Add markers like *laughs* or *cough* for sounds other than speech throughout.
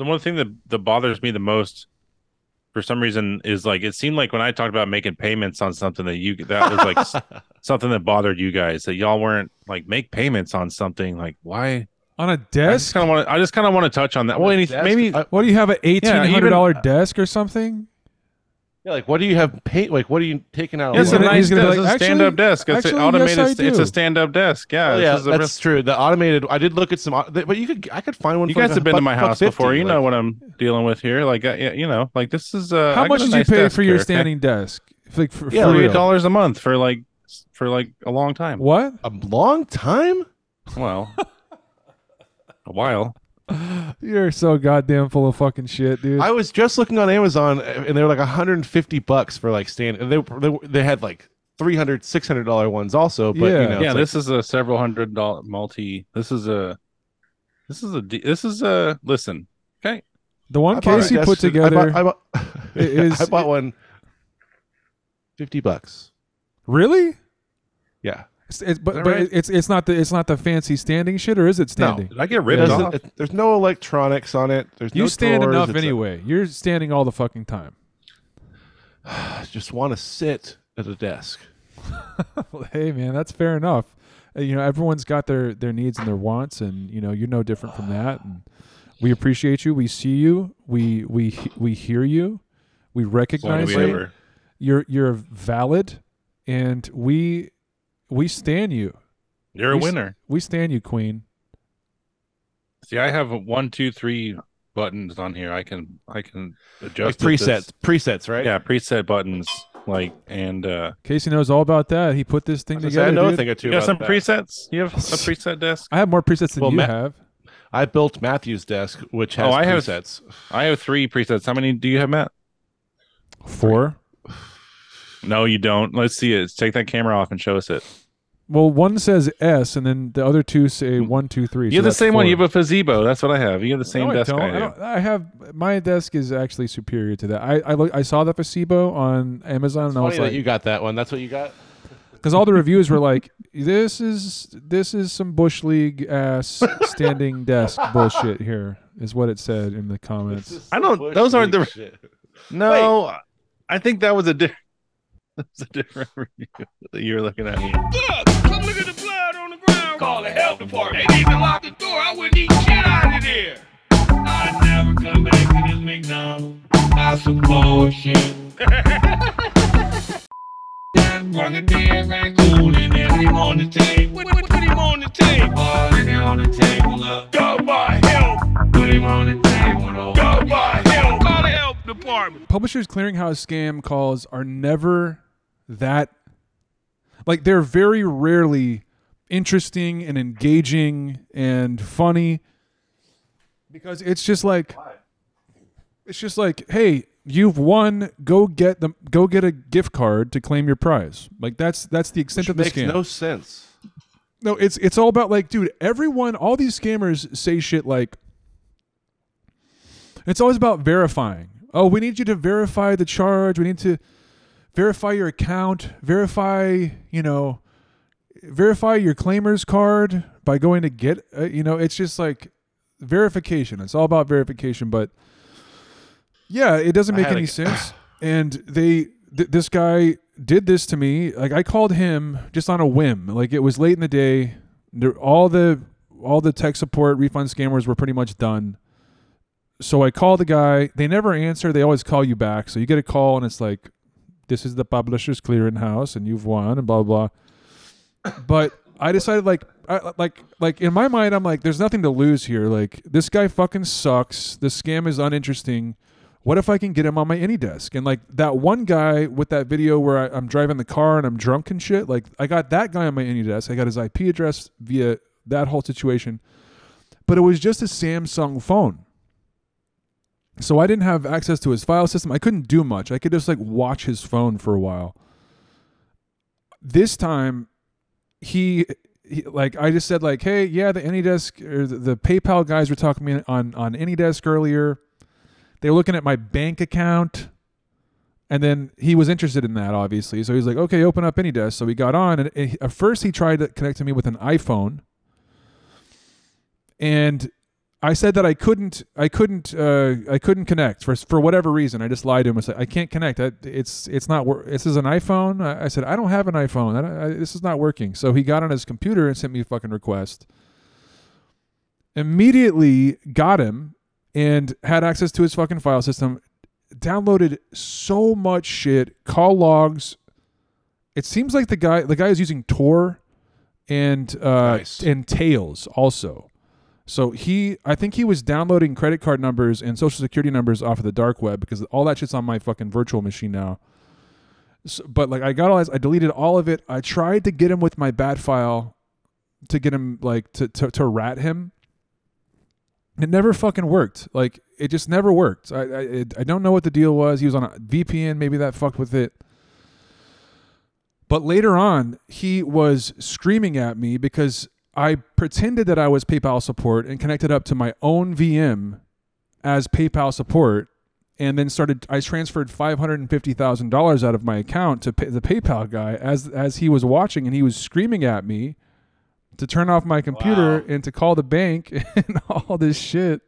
the one thing that that bothers me the most for some reason is like it seemed like when I talked about making payments on something that you that was like *laughs* something that bothered you guys that y'all weren't like make payments on something like why On a I just desk? kind of want to I just kind of want to touch on that. Well, any, Desk? maybe I- What do you have? An eighteen Yeah, hundred dollar even- desk or something? Yeah, like what do you have paint? Like what are you taking out? it's He's a nice he's gonna be desk. like, it's a stand-up desk. It's actually, an automated. I st- it's a stand-up desk. Yeah, Oh, this yeah, is a that's true. The automated. I did look at some, but you could. I could find one. You for guys have a been to my house 50, before. You know like- what I'm dealing with here. Like, uh, yeah, you know, like this is. Uh, How I much a did nice you pay for your here, okay? *laughs* standing desk? Like for, Yeah, for Forty-eight dollars a month for like for like a long time. What? a long time. Well, *laughs* a while. You're so goddamn full of fucking shit, dude. I was just looking on Amazon, uh, and they were like 150 bucks for like stand. And they they, they had like 300 600 dollar ones also. But Yeah. you know, yeah, it's this is a several hundred dollar multi. This is a. This is a This is a. Listen. Okay. the one like, I bought a Casey put for- I together. bought, I *laughs* bought, It is- I bought one. 50 bucks. really? Yeah. It's, it's, but but right? it's it's not the it's not the fancy standing shit, or is it standing? Did I get It ripped doesn't- off? it- there's no electronics on it. There's You no stand drawers, enough it's a- anyway. You're standing all the fucking time. *sighs* I just want to sit at a desk. *laughs* Hey man, that's fair enough. Uh, you know, everyone's got their their needs and their wants, and you know, you're no different from that. And we appreciate you. We see you. We we we hear you. We recognize you. You're you're valid, and we we stand you. You're a We s- winner. We stand you, Queen. See, I have a one, two, three buttons on here. I can I can adjust it presets, this- presets, right? Yeah, preset buttons. Like and uh Casey knows all about that. He put this thing I was say, together. I know a thing or two you got about some that. presets. You have a *laughs* preset desk. I have more presets than Well, you Ma- have. I built Matthew's desk, which has Oh, I have- presets. I have three presets. How many do you have, Matt? Four. No, you don't. Let's see it. Let's Take that camera off and show us it. Well, one says S, and then the other two say mm. one, two, three. You so have the that's same one. You have a FEZIBO. That's what I have. You have the same no, desk I, don't. I I, have. don't, I have my desk is actually superior to that. I I, look, I saw the Placebo on Amazon, It's and I was like, that you got that one. That's what you got. because all the reviews were like, "This is this is some bush league ass standing *laughs* desk bullshit." Here is what it said in the comments. I don't- those aren't the- No, I think that was a different. *laughs* That's a different review that you were looking at me. Look, come look at Call the health department. They even locked the door. I wouldn't eat shit out of there. I'd never come back to this McDonald's. I suppose shit. Run a dead raccoon and then him on the table. Put, put, put him on the table. Put him on the table. Up. Go by help. Put him on the table. Go by help. Call the health department. Publishers Clearinghouse scam calls are never that like they're very rarely interesting and engaging and funny because it's just like it's just like hey you've won go get the go get a gift card to claim your prize like that's that's the extent Which of the makes scam no sense. no, it's it's all about like, dude, everyone, all these scammers say shit like it's always about verifying. Oh, we need you to verify the charge. We need to verify your account, verify, you know, verify your claimer's card by going to get, uh, you know, it's just like verification. It's all about verification, but yeah, it doesn't make any a- sense. *coughs* And they, th- this guy did this to me. Like I called him just on a whim. Like it was late in the day. There, all the all the tech support refund scammers were pretty much done. So I call the guy. They never answer. They always call you back. So you get a call and it's like, "This is the publisher's clearinghouse, and you've won," and blah blah. blah. But I decided like, I, like, like in my mind, I'm like, "There's nothing to lose here. Like this guy fucking sucks. The scam is uninteresting." What if I can get him on my AnyDesk? And like that one guy with that video where I, I'm driving the car and I'm drunk and shit, like I got that guy on my AnyDesk. I got his IP address via that whole situation. But it was just a Samsung phone. So I didn't have access to his file system. I couldn't do much. I could just like watch his phone for a while. This time he, he like I just said like, "Hey, yeah, the AnyDesk or the, the PayPal guys were talking me on on AnyDesk earlier. They were looking at my bank account." And then he was interested in that, obviously. So he's like, okay, open up AnyDesk. So we got on. And at first, he tried to connect to me with an iPhone. And I said that I couldn't, I couldn't, uh, I couldn't connect for for whatever reason. I just lied to him. I said I can't connect. I, it's it's not. wor- This is an iPhone. I, I said I don't have an iPhone. I, I, this is not working. So he got on his computer and sent me a fucking request. Immediately got him and had access to his fucking file system. Downloaded so much shit, call logs. It seems like the guy, the guy is using Tor and uh, Nice. and Tails also. So he, I think he was downloading credit card numbers and social security numbers off of the dark web because all that shit's on my fucking virtual machine now. So, but like I got all I deleted all of it. I tried to get him with my bat file to get him like to to, to rat him. It never fucking worked. Like it just never worked. I I, I don't know what the deal was. He was on a VPN. Maybe that fucked with it. But later on, he was screaming at me because I pretended that I was PayPal support and connected up to my own VM as PayPal support, and then started. I transferred five hundred and fifty thousand dollars out of my account to pay the PayPal guy as as he was watching, and he was screaming at me to turn off my computer Wow. and to call the bank *laughs* and all this shit.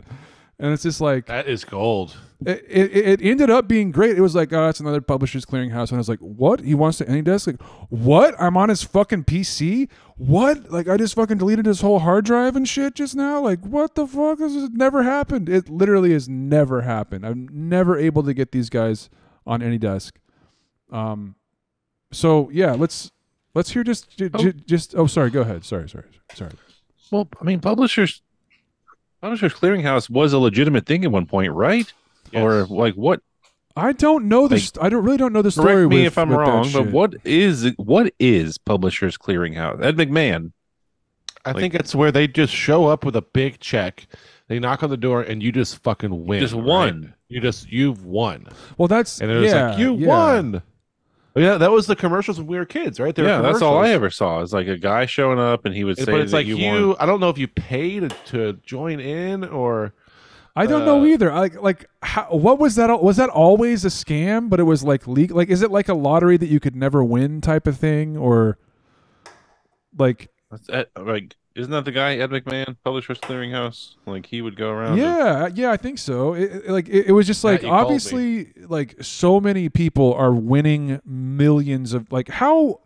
And it's just like That is gold. it, it, it ended up being great. It was like, oh, it's another publisher's clearinghouse. And I was like, what? He wants to AnyDesk? Like, what? I'm on his fucking PC? What? Like, I just fucking deleted his whole hard drive and shit just now? Like, what the fuck? This has never happened. It literally has never happened. I'm never able to get these guys on AnyDesk. Um, so yeah, let's let's hear just j- j- just. Oh, sorry. Go ahead. Sorry, sorry, sorry. Well, I mean, publishers, publishers clearinghouse was a legitimate thing at one point, right? Or like what? I don't know this. I don't really don't know the story. Correct me with- if I'm wrong, but what is what is publishers clearinghouse? Ed McMahon. I Like- think it's where they just show up with a big check. They knock on the door and you just fucking win. Just right? won. You just you've won. Well, that's And it was yeah, like you yeah. won. Yeah, that was the commercials when we were kids, right? They were yeah, that's all I ever saw. Is like a guy showing up and he would say But it's like you, you. I don't know if you paid to join in or I don't know Uh, either. Like, like, how, what was that? Was that always a scam? But it was like legal. Like, is it like a lottery that you could never win type of thing, or like, That's like, isn't that the guy Ed McMahon, Publishers Clearinghouse? Like he would go around. and- yeah, yeah, I think so. It, it- like, it, it was just like you called me. obviously, like, so many people are winning millions of like how.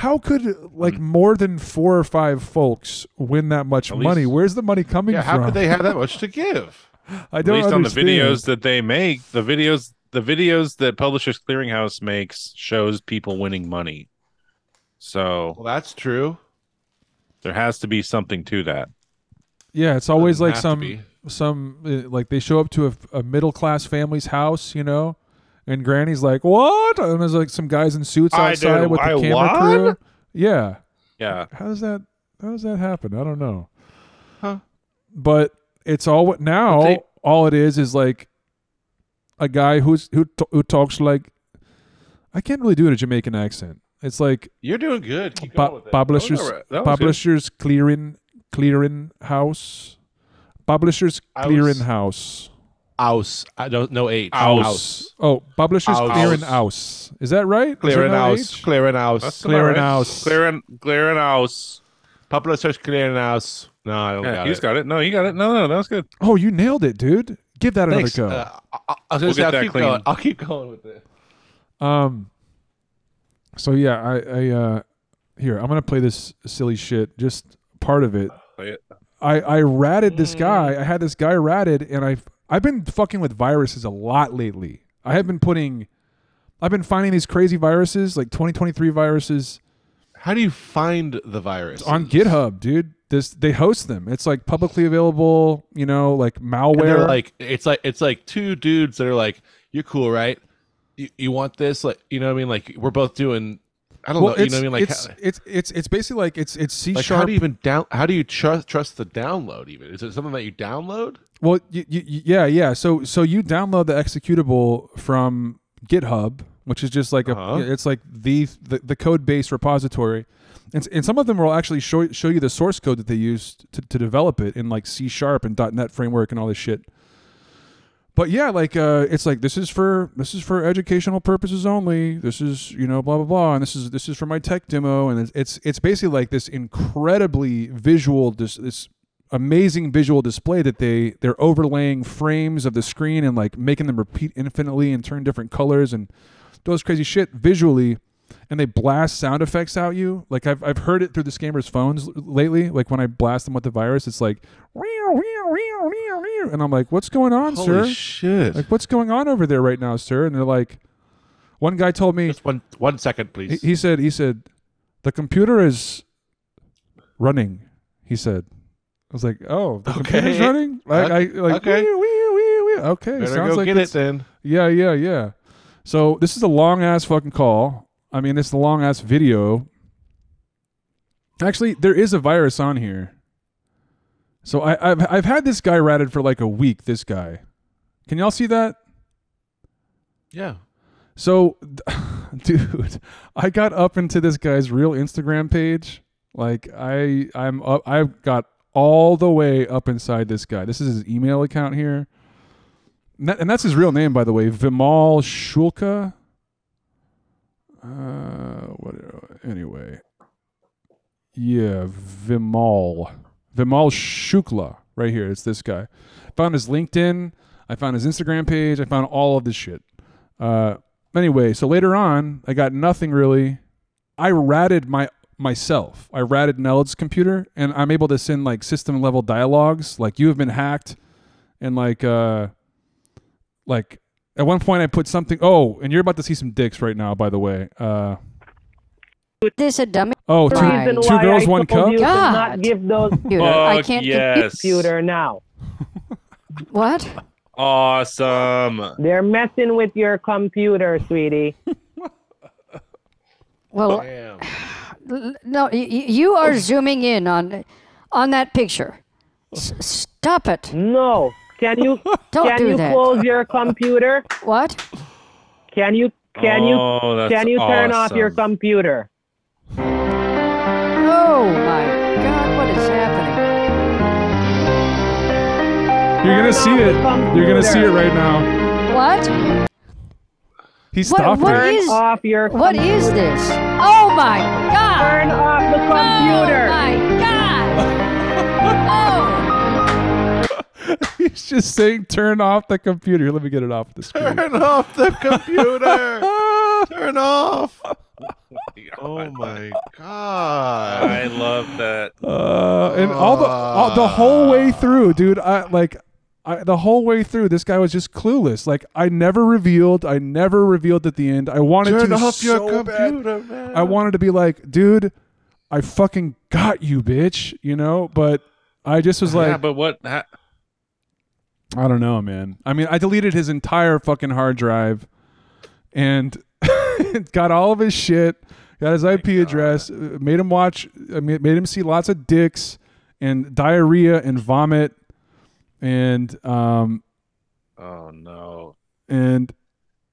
How could like hmm. more than four or five folks win that much At money? least- Where's the money coming yeah, how could they have that much to give? *laughs* I don't At least on the videos that they make, the videos, the videos that Publishers Clearinghouse makes shows people winning money. So Well, that's true. There has to be something to that. Yeah, it's always Doesn't like some some uh, like they show up to a, a middle class family's house, you know, and Granny's like, "What?" And there's like some guys in suits I outside did- with the I camera won? crew. Yeah, Yeah. how does that how does that happen? I don't know. Huh. But it's all what now. But they- all it is is like a guy who's who t- who talks like I can't really do it a Jamaican accent. It's like You're doing good. Keep pu- going with it. publishers all right. That good. publishers clearing clearing house publishers House. clearing house Aus. I don't no H. Aus. oh publishers House. clearing house is that right Clearing house. Clearing house. Clearing house. Clearing, clearing house. Publishers clearing house. No, I don't Yeah, got he's it. got it. No, you got it. No, no, that was good. oh you nailed it dude give that another go Uh, I, I was gonna We'll say, get I'll that keep clean. going. I'll keep going with it. um so yeah i i uh here i'm gonna play this silly shit just part of it Play it. I I ratted this Mm. guy. I had this guy ratted, and I've I've been fucking with viruses a lot lately. I have been putting, I've been finding these crazy viruses, like 2023 viruses, How do you find the virus on GitHub, dude. This they host them. It's like publicly available, you know, like And malware. they're like, it's like it's like two dudes that are like, "You're cool, right? You, you want this? Like, you know what I mean? Like, we're both doing. I don't well, know. You know what I mean? Like, it's, how, it's it's it's basically like it's it's C like sharp. how do you even down? How do you trust trust the download? Even is it something that you download? Well, y y y- yeah, yeah. So so you download the executable from GitHub, which is just like a Uh-huh. it's like the the, the code base repository. And, and some of them will actually show show you the source code that they used to, to develop it in like C sharp and .NET framework and all this shit. But yeah, like uh, it's like this is for this is for educational purposes only. This is you know blah blah blah, and this is this is for my tech demo, and it's it's, it's basically like this incredibly visual this this amazing visual display that they they're overlaying frames of the screen and like making them repeat infinitely and turn different colors and those crazy shit visually and they blast sound effects out you like I've, I've heard it through the scammers phones l- lately like when I blast them with the virus it's like and I'm like what's going on sir shit! like what's going on over there right now sir and they're like one guy told me Just one one second, please. he said he said the computer is running he said i was like oh the computer's Okay. running like i like Okay. wee, wee, wee, wee. okay Better sounds go like get it then. yeah yeah yeah so this is a long ass fucking call i mean it's a long ass video actually there is a virus on here so I, I've, I've had this guy ratted for like a week this guy can y'all see that Yeah. so, *laughs* dude, I got up into this guy's real Instagram page. Like I, I'm up. I've got all the way up inside this guy. This is his email account here, and, that, and that's his real name, by the way, Vimal Shukla. Uh, what? Anyway, yeah, Vimal, Vimal Shukla, right here. It's this guy. Found his LinkedIn. I found his Instagram page. I found all of this shit. Uh, anyway, so later on, I got nothing really. I ratted my myself. I ratted Neld's computer, and I'm able to send like system level dialogues, like you have been hacked, and like uh, like at one point I put something. Oh, and you're about to see some dicks right now, by the way. Uh, this a dummy oh, two, Right. two girls, I one told cup. you God. not give those *laughs* computer? I can't yes. computer now. *laughs* what? Awesome. They're messing with your computer, sweetie. *laughs* Well, Damn. *sighs* no, y- y- you are zooming in on on that picture. S- stop it! No. Can you *laughs* Don't can do you that. close your computer? What? Can you can you Oh, that's can you turn off your awesome. computer? Oh my God! What is happening? You're gonna see it. You're gonna see it right now. What? He stopped What it. Turn is? off your What computer. is this? Oh my God! Turn off the oh, computer. Oh my *laughs* He's just saying, "Turn off the computer." Let me get it off the screen. Turn off the computer. *laughs* Turn off. Oh my god. I love that. Uh, and all the all, the whole way through, dude. I like I, the whole way through. This guy was just clueless. Like I never revealed. I never revealed at the end. I wanted Turn to off your so bad. computer, man. I wanted to be like, dude, I fucking got you, bitch. You know, but I just was like, yeah, but what? Ha- I don't know, man. I mean, I deleted his entire fucking hard drive and *laughs* got all of his shit, got his IP address, uh, made him watch, made him see lots of dicks and diarrhea and vomit and um oh no. and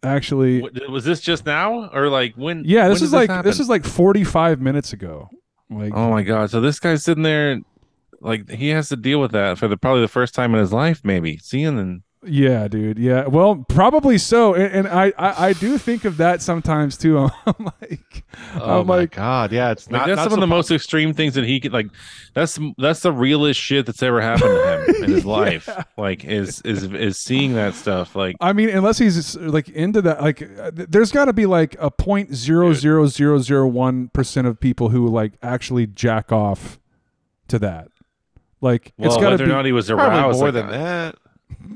actually What, was this just now or like when? yeah, this is like happen? this is like 45 minutes ago. Like Oh my god! So this guy's sitting there, like he has to deal with that for the probably the first time in his life, maybe seeing and Yeah, dude. Yeah. Well, probably so. And, and I, I, I do think of that sometimes too. *laughs* I'm like, Oh I'm my like, god. Yeah, it's like not. that's not some of the most extreme things that he could like. That's that's the realest shit that's ever happened to him *laughs* in his life. Like is is is seeing that stuff. Like I mean, unless he's like into that, like, uh, there's got to be like a point zero zero zero zero one percent of people who like actually jack off to that. Like, well, it's got to whether be. or not he was Probably aroused. more like, than I- that.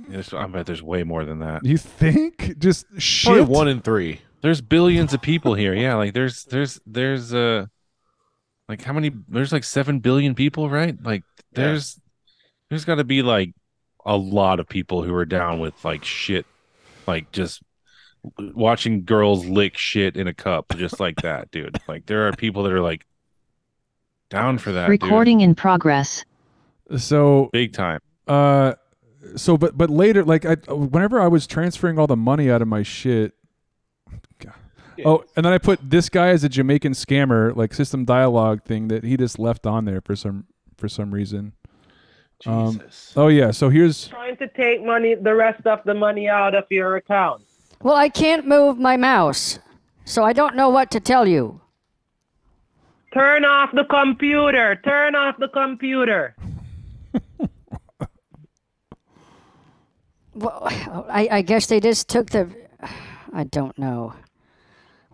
Yes, I bet there's way more than that. you think just Probably shit? one in three. There's billions of people here. Yeah, like there's there's there's uh like how many there's like 7 billion people, right? Like there's there's got to be like a lot of people who are down with like shit like just watching girls lick shit in a cup just like that, dude. Like there are people that are like down for that, dude. Recording in progress. So big time. Uh, so but but later, like I, whenever I was transferring all the money out of my shit. God. Oh, and then I put this guy as a Jamaican scammer, like system dialogue thing that he just left on there for some for some reason. Um, Jesus. Oh yeah, so here's Trying to take money, the rest of the money out of your account. Well, I can't move my mouse, so I don't know what to tell you. Turn off the computer. Turn off the computer. Well, I, I guess they just took the. I don't know.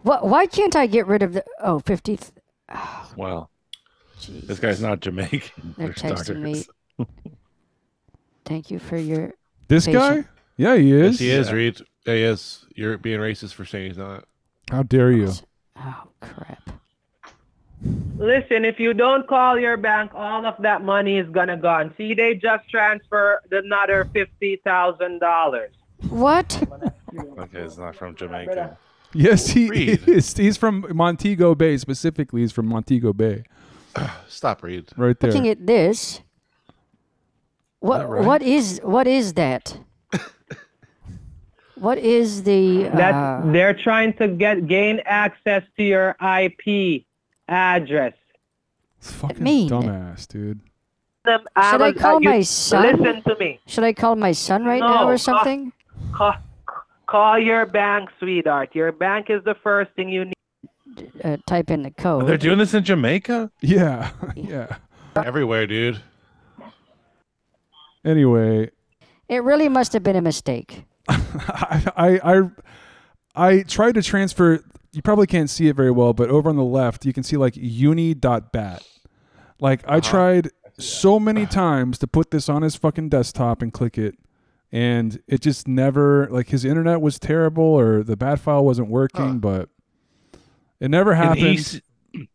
What? Why can't I get rid of the? Oh, 50. th- oh. Well, Jeez. this guy's not Jamaican. They're for texting me. *laughs* Thank you for your. This Patient. guy? Yeah, he is. Yes, he is, Reed. Yeah, he is. You're being racist for saying he's not. How dare you? Oh crap! Listen, if you don't call your bank, all of that money is gonna gone. See, they just transfer another fifty thousand dollars. What? Okay, it's not from Jamaica. Yes, he Reed. is. He's from Montego Bay. Specifically, he's from Montego Bay. *sighs* Stop, Reed. Right there. Looking at this. What? right? What is? What is that? *laughs* what is the? That uh, they're trying to get gain access to your IP address. It's fucking mean? dumbass, dude. Them Should I call you- my son? Listen to me. should I call my son right now or something? Call, call your bank, sweetheart. Your bank is the first thing you need. Uh, type in the code. They're doing this in Jamaica. *laughs* Yeah, yeah. Everywhere, dude. Anyway, It really must have been a mistake. *laughs* I, I I I tried to transfer. You probably can't see it very well, but over on the left, you can see like uni.bat. Like I uh-huh. tried so many *sighs* times to put this on his fucking desktop and click it, and it just never like his internet was terrible or the bat file wasn't working, but it never Can he, happened. *clears throat*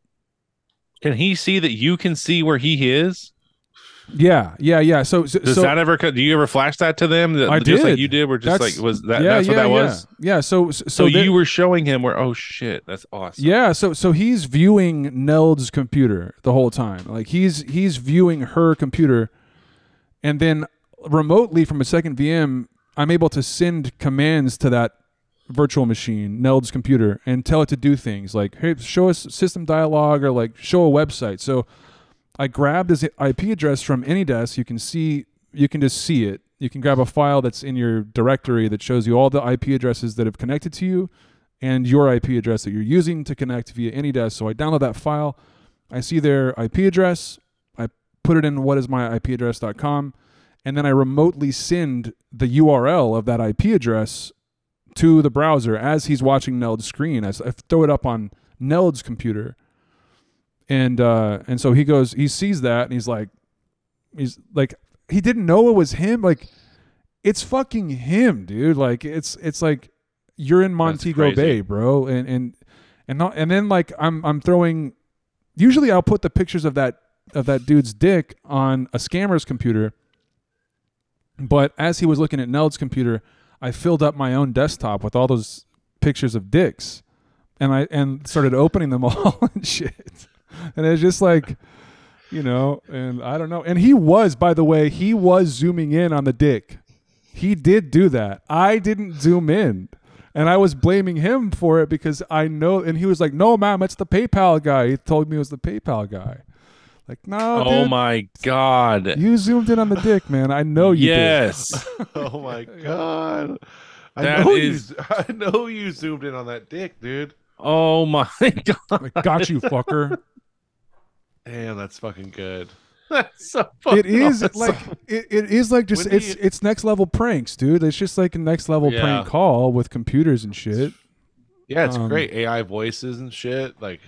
can he see that you can see where he is? Yeah, yeah, yeah. So, so, Does so that ever? Do you ever flash that to them? That- I just like did. you did. Were just That's- like was that? yeah, that's what yeah, that was. Yeah. So, so, So, there- you were showing him where? Oh shit, that's awesome. Yeah, so so he's viewing Neld's computer the whole time. Like he's he's viewing her computer and then remotely from a second VM, I'm able to send commands to that virtual machine, Neld's computer, and tell it to do things like, hey, show us system dialog or like show a website. So I grabbed his IP address from AnyDesk. You can see, you can just see it. You can grab a file that's in your directory that shows you all the IP addresses that have connected to you and your IP address that you're using to connect via AnyDesk. So I download that file. I see their IP address. I put it in whatismyipaddress.com, and then I remotely send the URL of that IP address to the browser as he's watching Neld's screen. I throw it up on Neld's computer, and uh, and so he goes, he sees that, and he's like, he's like, he didn't know it was him. Like, it's fucking him, dude. Like, it's it's like you're in Montego. Bay, bro, and and and not, and then like I'm I'm throwing. Usually, I'll put the pictures of that of that dude's dick on a scammer's computer. But as he was looking at Neld's computer, I filled up my own desktop with all those pictures of dicks, and I and started opening them *laughs* all and shit. And it's just like, you know, and I don't know. And he was, by the way, he was zooming in on the dick. He did do that. I didn't zoom in. And I was blaming him for it because I know. And he was like, "No, ma'am, it's the PayPal guy." He told me it was the PayPal guy. Like, no, Oh dude, my god. you zoomed in on the dick, man. I know you did. yes. *laughs* *laughs* Oh my god. I That know is- you. *laughs* I know you zoomed in on that dick, dude. Oh my *laughs* god. Like, got you, fucker. Damn, that's fucking good. *laughs* That's so fucking it is awesome. like it, it is like just When do it's you- it's next level pranks, dude. It's just like a next level Yeah. prank call with computers and shit. Yeah, it's Um, great. AI voices and shit. Like,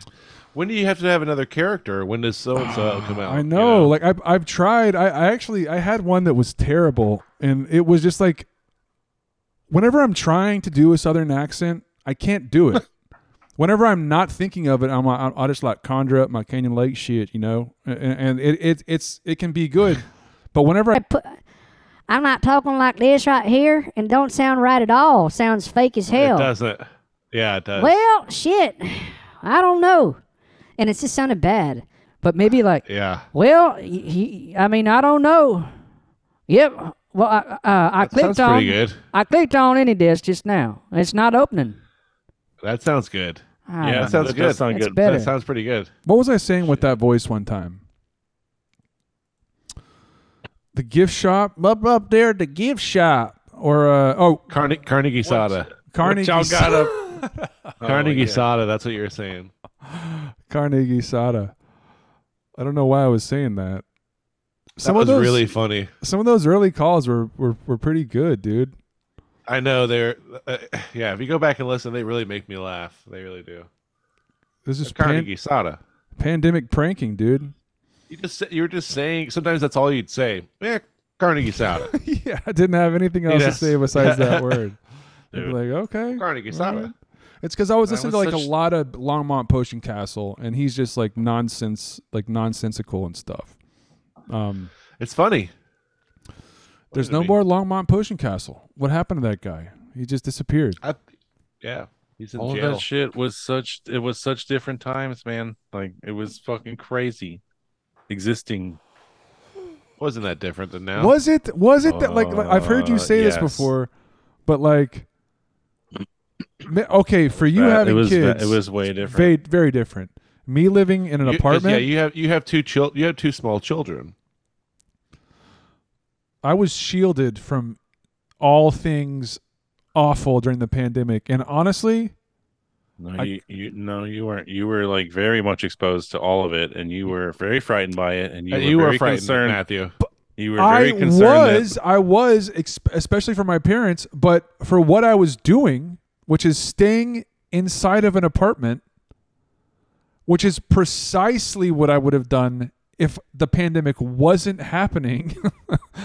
when do you have to have another character? When does so and so come out? I you know, like I've I've tried. I, I actually I had one that was terrible, and it was just like whenever I'm trying to do a southern accent, I can't do it. Whenever I'm not thinking of it, I'm I'll, I'll just like conjure up my Canyon Lake shit, you know, and, and it, it it's it can be good, *sighs* but whenever I I put, I'm not talking like this right here, and don't sound right at all. Sounds fake as hell. it hell. doesn't. Yeah, it does. Well, shit, I don't know, and it just sounded bad. But maybe like, *sighs* yeah, well, he, I mean, I don't know. Yep. Well, I, uh, I that clicked sounds on. pretty good. I clicked on AnyDesk just now. It's not opening. That sounds good. I Yeah, That sounds that good. does sound good. better. That sounds pretty good. What was I saying with that voice one time? The gift shop up up there, the gift shop, or uh, oh Carne- Carnegie Soda. Carnegie What y'all got? *laughs* Carnegie yeah. Soda. That's what you were saying. Carnegie Soda. I don't know why I was saying that. some that of was those really funny. some of those early calls were were, were pretty good, dude. I know they're uh, *sighs* yeah. If you go back and listen, they really make me laugh. They really do. This is Carnegie pan- Soda. pandemic pranking, dude. You just you were just saying. Sometimes that's all you'd say. Yeah, Carnegie Sada. *laughs* yeah, I didn't have anything else Yes. to say besides that *laughs* word. Dude. like, okay. Carnegie Soda. right. It's because I was listening was to like such- a lot of Longmont Potion Castle, and he's just like nonsense, like nonsensical and stuff. Um, It's funny. There's no mean? more Longmont Potion Castle. What happened to that guy? He just disappeared. I, yeah, he's in All of jail. that shit was such it was such different times, man. Like it was fucking crazy existing. Wasn't that different than now? Was it? Was it that? Like, like, I've heard you Uh, say this before, but like, *coughs* okay, for you That- having it was kids, it was way different. very very different. Me living in an You- apartment, Yeah, you have you have two chil- You have two small children. I was shielded from all things awful during the pandemic, and honestly, No, I- you, you no, you weren't. You were like very much exposed to all of it, and you were very frightened by it, and you And were you very were frightened, concerned. Matthew. You were I very concerned. that- was, I was, ex- especially for my parents, but for what I was doing, which is staying inside of an apartment, which is precisely what I would have done if the pandemic wasn't happening. *laughs*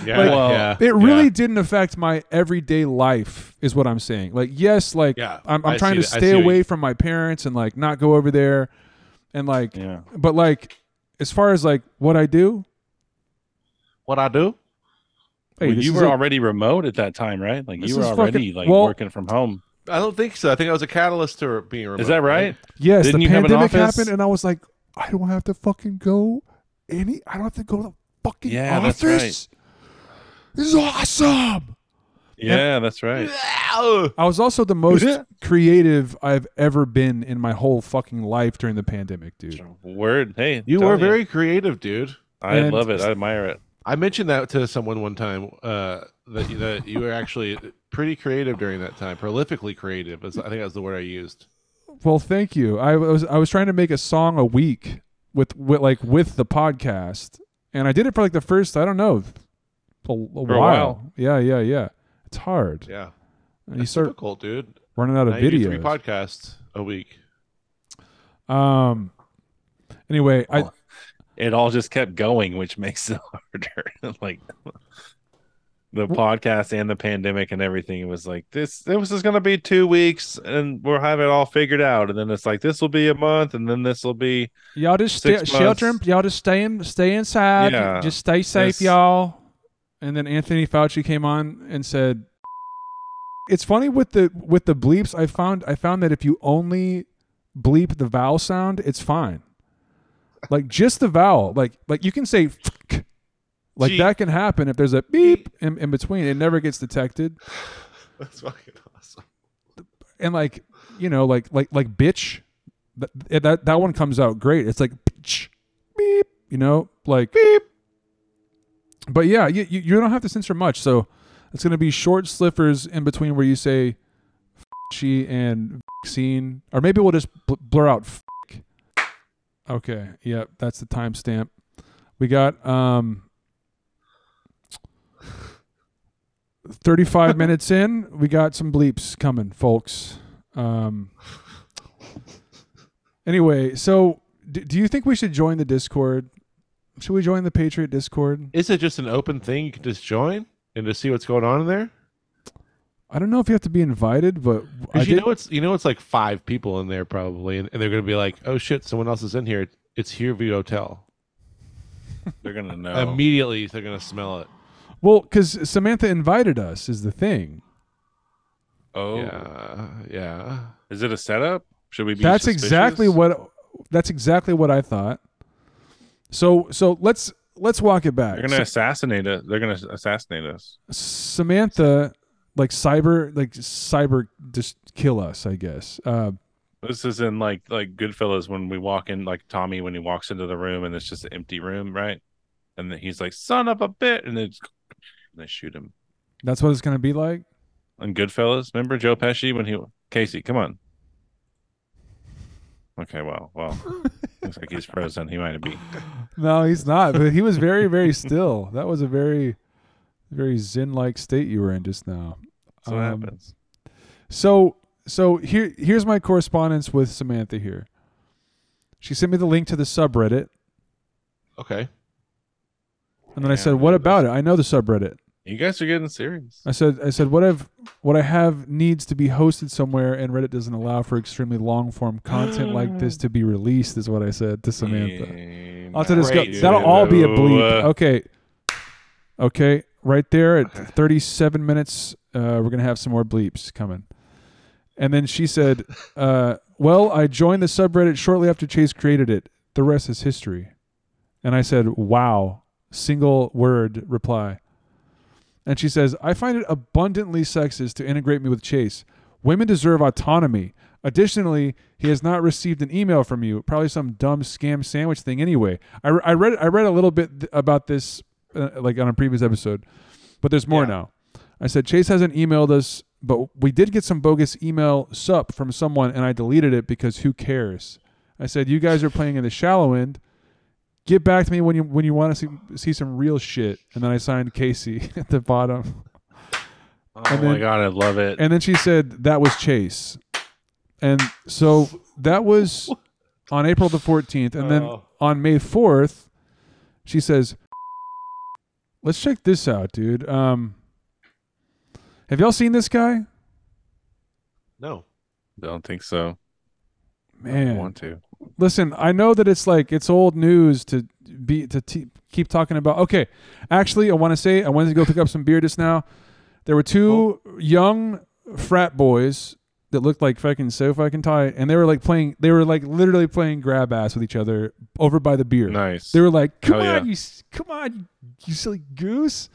Yeah, Like, Well, yeah, it really yeah. didn't affect my everyday life, is what I'm saying. Like, yes, like Yeah, I'm, I'm trying to that- stay away you- from my parents and like not go over there, and like, Yeah. but like, as far as like what I do, What I do? hey, Well, you is were a- already remote at that time, right? Like This you were already fucking- like well- working from home. I don't think so. I think I was a catalyst to being remote. Is that right? Yes, Didn't the you have an pandemic happened, and I was like, I don't have to fucking go any. I don't have to go to the fucking Yeah, office. that's right. This is awesome. Yeah, that's right. I was also the most creative I've ever been in my whole fucking life during the pandemic, dude. Word. Hey, You tell were me. very creative, dude. I and- love it. I admire it. I mentioned that to someone one time. Uh, that you- that you were actually pretty creative during that time, prolifically creative. I think that's the word I used. Well, thank you. I was I was trying to make a song a week with, with like with the podcast, and I did it for like the first I don't know a, a a while. while. Yeah, yeah, yeah. It's hard. Yeah, And you it's start difficult, dude. running out of Now you do three videos. podcasts a week. Um. Anyway, I. It all just kept going, which makes it *laughs* harder. like the podcast and the pandemic and everything. It was like this. This is going to be two weeks, and we'll have it all figured out. And then it's like this will be a month, and then this will be y'all just stay, Six shelter. Y'all just stay in, stay inside. Yeah. Just stay safe, y'all. And then Anthony Fauci came on and said, "It's funny with the with the bleeps. I found I found that if you only bleep the vowel sound, it's fine. Like just the vowel. Like like you can say." Like Gee. that can happen if there's a beep in, in between. It never gets detected. *laughs* That's fucking awesome. and like you know like like like bitch that that, that one comes out great it's like bitch, beep you know like beep but yeah you, you don't have to censor much so it's going to be short slippers in between where you say she and vaccine or maybe we'll just bl- blur out f- okay yeah that's the timestamp we got um 35 *laughs* minutes in we got some bleeps coming folks um anyway so do, do you think we should join the discord should we join the patriot discord Is it just an open thing you can just join and just see what's going on in there? i don't know if you have to be invited but I Because you did, know it's you know it's like five people in there probably, and, and they're gonna be like, "Oh shit, someone else is in here." It's here via hotel. they're going *laughs* to know. Immediately, they're gonna smell it. Well because samantha invited us is the thing oh, Yeah, yeah. is it a setup? Should we be? that's suspicious? exactly what that's exactly what i thought so so let's let's walk it back they're going to assassinate us. They're going to assassinate us. Samantha, like cyber, like cyber, just kill us. I guess. Uh, This is in like like Goodfellas when we walk in, like Tommy when he walks into the room and it's just an empty room, right? And then he's like, "Son of a bit," and it's- and they shoot him. that's what it's gonna be like. On Goodfellas, remember Joe Pesci when he Casey, come on. Okay, well, well, *laughs* Looks like he's frozen. He might have be. No, he's not. But he was very, very still. That was a very, very zen-like state you were in just now. That's what Um, happens. So, so here, here's my correspondence with Samantha. Here, she sent me the link to the subreddit, Okay. and then I said, "What remember about it? I know the subreddit." You guys are getting serious. I said, I said, what I've, what I have needs to be hosted somewhere, and Reddit doesn't allow for extremely long form content like this *sighs* to be released. Is what I said to Samantha. Yeah, I'll have to discuss. That'll all be a bleep. Okay. Okay. Right there at *sighs* 37 minutes, uh, we're gonna have some more bleeps coming. And then she said, *laughs* uh, "Well, I joined the subreddit shortly after Chase created it. The rest is history." And I said, "Wow." Single word reply. And she says, "I find it abundantly sexist to integrate me with Chase. Women deserve autonomy. Additionally, he has not received an email from you. Probably some dumb scam sandwich thing. Anyway, I, I read I read a little bit th- about this, uh, like on a previous episode, but there's more Yeah. now. I said Chase hasn't emailed us, but we did get some bogus email sup from someone, and I deleted it because who cares? I said you guys are playing in the shallow end. Get back to me when you when you want to see see some real shit. And then I signed Casey *laughs* at the bottom. Oh And my then- god, I love it. And then she said that was Chase. And so that was on April the 14th. And then Oh. on May 4th, she says, Let's check this out, dude. Um, have y'all seen this guy? No. Don't think so. I Man, want to. Listen, I know that it's like it's old news to be to t- keep talking about. Okay, actually, I want to say I wanted to go pick up some beer just now. There were two young frat boys that looked like fucking so fucking tight, and they were like playing. They were like literally playing grab ass with each other over by the beer. Nice. They were like, "Come Hell on, yeah. you, come on, you, silly goose!"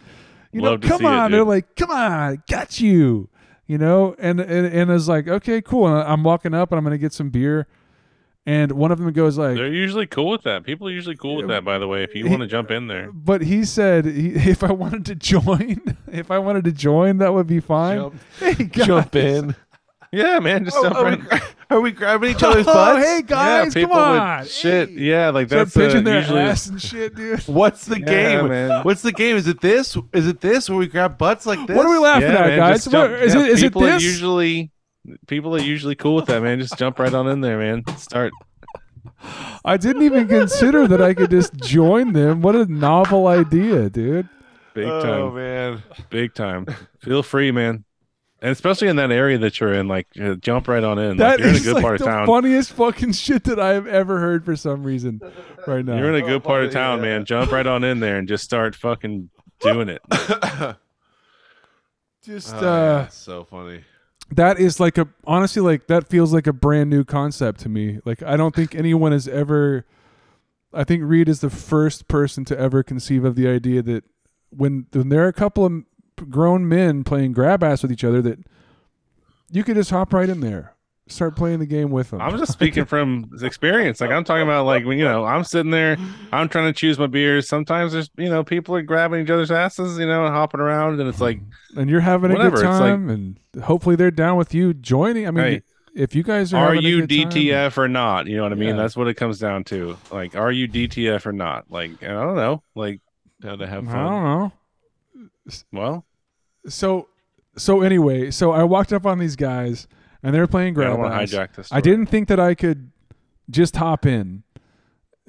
You Love know, come see it, on. They're like, "Come on, got you." You know, and and and I was like, "Okay, cool." And I'm walking up, and I'm gonna get some beer, and one of them goes like, They're usually cool with that. People are usually cool with that, by the way. If you want to jump in there, But he said he, *laughs* if I wanted to join, *laughs* if I wanted to join, that would be fine. Jump, *laughs* Hey guys. jump in. yeah, man, just Oh, jump are, we, right. gra- are we grabbing each other's butts Oh, butts? hey guys, yeah, come people with on. shit. Hey. Yeah, like Start that's uh, pitching their usually. ass and shit, dude. What's the Yeah, game? man. What's the game? Is it this? Is it this where we grab butts like this? What are we laughing yeah, at, man, guys? just jump- What- is yeah, it is it this? usually people are usually cool with that, man. Just jump right on in there, man. Start. I didn't even consider that I could just join them. What a novel idea, dude. Big Oh time, man. big time. Feel free, man. And especially in that area that you're in, like uh, jump right on in. That like, you're in a good like part the of town. funniest fucking shit that I have ever heard for some reason right now. You're in a good part of Oh, town, yeah. man. Jump right on in there and just start fucking doing it. *coughs* just Oh, uh yeah, so funny. That is like a honestly like that feels like a brand new concept to me. Like i don't think anyone has ever i think reed is the first person to ever conceive of the idea that when when there are a couple of grown men playing grab ass with each other that you could just hop right in there start playing the game with them I'm just speaking from *laughs* experience. Like I'm talking about, like when you know, I'm sitting there, I'm trying to choose my beers. Sometimes there's, you know, people are grabbing each other's asses, you know, and hopping around, and it's like, and you're having a Whatever, good it's like- time and hopefully they're down with you joining i mean if you guys are are you good time- DTF or not? You know what I mean? Yeah. That's what it comes down to. Like, are you DTF or not? Like, and I don't know. Like, Down to have fun. i don't know well, so so anyway, so I walked up on these guys and they were playing I grab don't want to ass. hijack this. I didn't think that I could just hop in.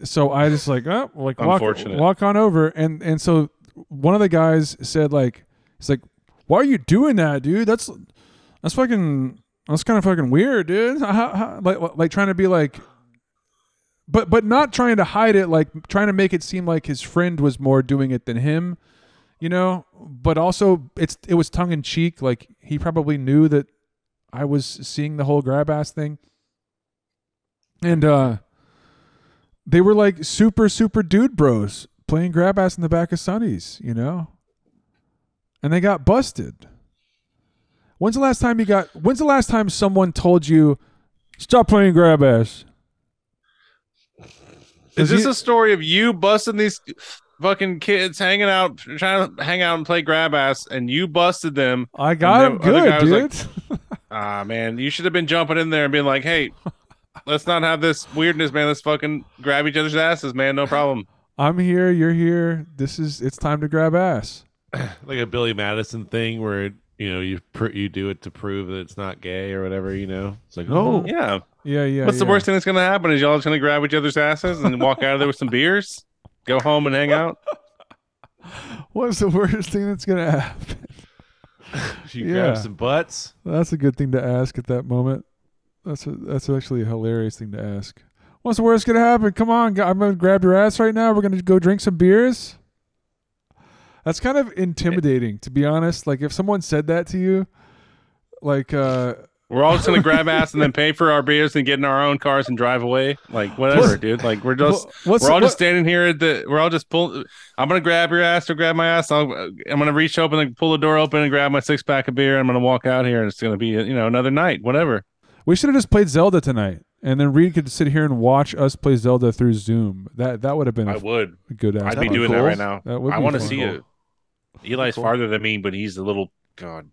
So I just like, oh, like walk, walk on over, and and so one of the guys said like, he's like, why are you doing that, dude? That's that's fucking that's kind of fucking weird, dude. How- how- like like trying to be like, but but not trying to hide it, like trying to make it seem like his friend was more doing it than him, you know. But also, it's it was tongue in cheek. Like he probably knew that I was seeing the whole grab ass thing. And uh they were like super super dude bros playing grab ass in the back of Sunny's, you know? And they got busted. When's the last time you got when's the last time someone told you stop playing grab ass? Is this you- a story of you busting these fucking kids hanging out, trying to hang out and play grab ass, and you busted them? I got him good, dude. *laughs* Ah, man, you should have been jumping in there and being like, "Hey, let's not have this weirdness, man. Let's fucking grab each other's asses, man. No problem. I'm here. You're here. This is. It's time to grab ass. *clears throat* like a Billy Madison thing where it, you know you pr- you do it to prove that it's not gay or whatever. You know, it's like oh Yeah. Yeah, yeah. What's the worst thing that's gonna happen? Is y'all just gonna grab each other's asses and walk out of there with some beers? Go home and hang out? *laughs* What's the worst thing that's gonna happen? *laughs* you Yeah. grab some butts. That's a good thing to ask at that moment. That's a, that's actually a hilarious thing to ask. What's the worst gonna happen? Come on, I'm gonna grab your ass right now. We're gonna go drink some beers. That's kind of intimidating, to be honest. Like if someone said that to you, like uh, We're all just gonna grab ass and then pay for our beers and get in our own cars and drive away. Like whatever, What's- dude. Like we're just what's we're all what- just standing here at the we're all just pull I'm gonna grab your ass or grab my ass. I'll, I'm gonna reach open and pull the door open and grab my six pack of beer. I'm gonna walk out here and it's gonna be you know another night, whatever. we should have just played Zelda tonight, and then Reed could sit here and watch us play Zelda through Zoom. That that would have been a I would. a good. Ass. I'd be be doing that right now. That would I want to fun. see it. Eli's Cool. farther than me, but he's a little god.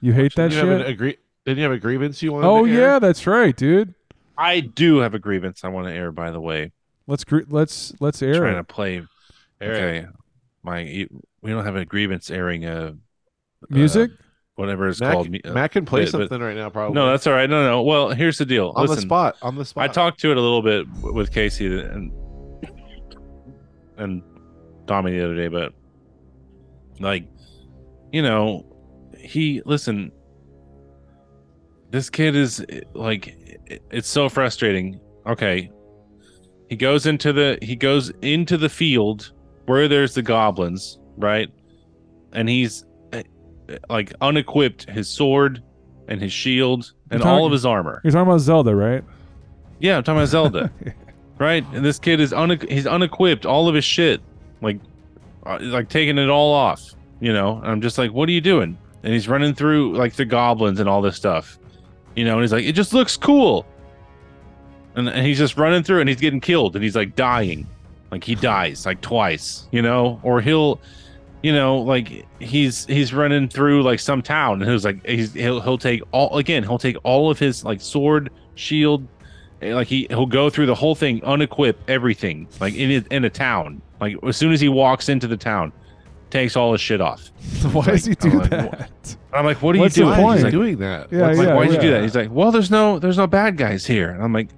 You hate that Didn't you shit? agree- Didn't you have a grievance you wanted? Oh to air? Oh yeah, that's right, dude. I do have a grievance I want to air. By the way, Let's gr- let's let's air trying it. to play. Air it. Okay, my we don't have a grievance airing uh music. whatever it's Mac, called. me- uh, Mac can play but- but- something right now, probably. No, that's all right. No, no. Well, here's the deal. on the spot. On the spot. I talked to it a little bit with Casey and and Tommy the other day, but like, you know, he listen. This kid is like, it's so frustrating. Okay, he goes into the he goes into the field where there's the goblins, right? And he's like unequipped his sword and his shield and You're all of his armor. You're talking about Zelda, right? Yeah, I'm talking about Zelda, *laughs* right? And this kid is un he's unequipped, all of his shit, like, uh, like taking it all off. You know, and I'm just like, what are you doing? And he's running through like the goblins and all this stuff. You know, and he's like, it just looks cool. And, and he's just running through and he's getting killed and he's like dying, like he dies like twice. You know, or he'll. You know, like he's he's running through like some town, and he's like he's he'll he'll take all again. He'll take all of his like sword, shield, Eh, like he he'll go through the whole thing unequip everything like in in a town like as soon as he walks into the town takes all his shit off *laughs* Why does he like- do I'm like, that? i'm like what are What's you the doing Why He's is point? he like, doing that? Yeah, like, yeah, why'd you do yeah. that he's like well there's no there's no bad guys here and i'm like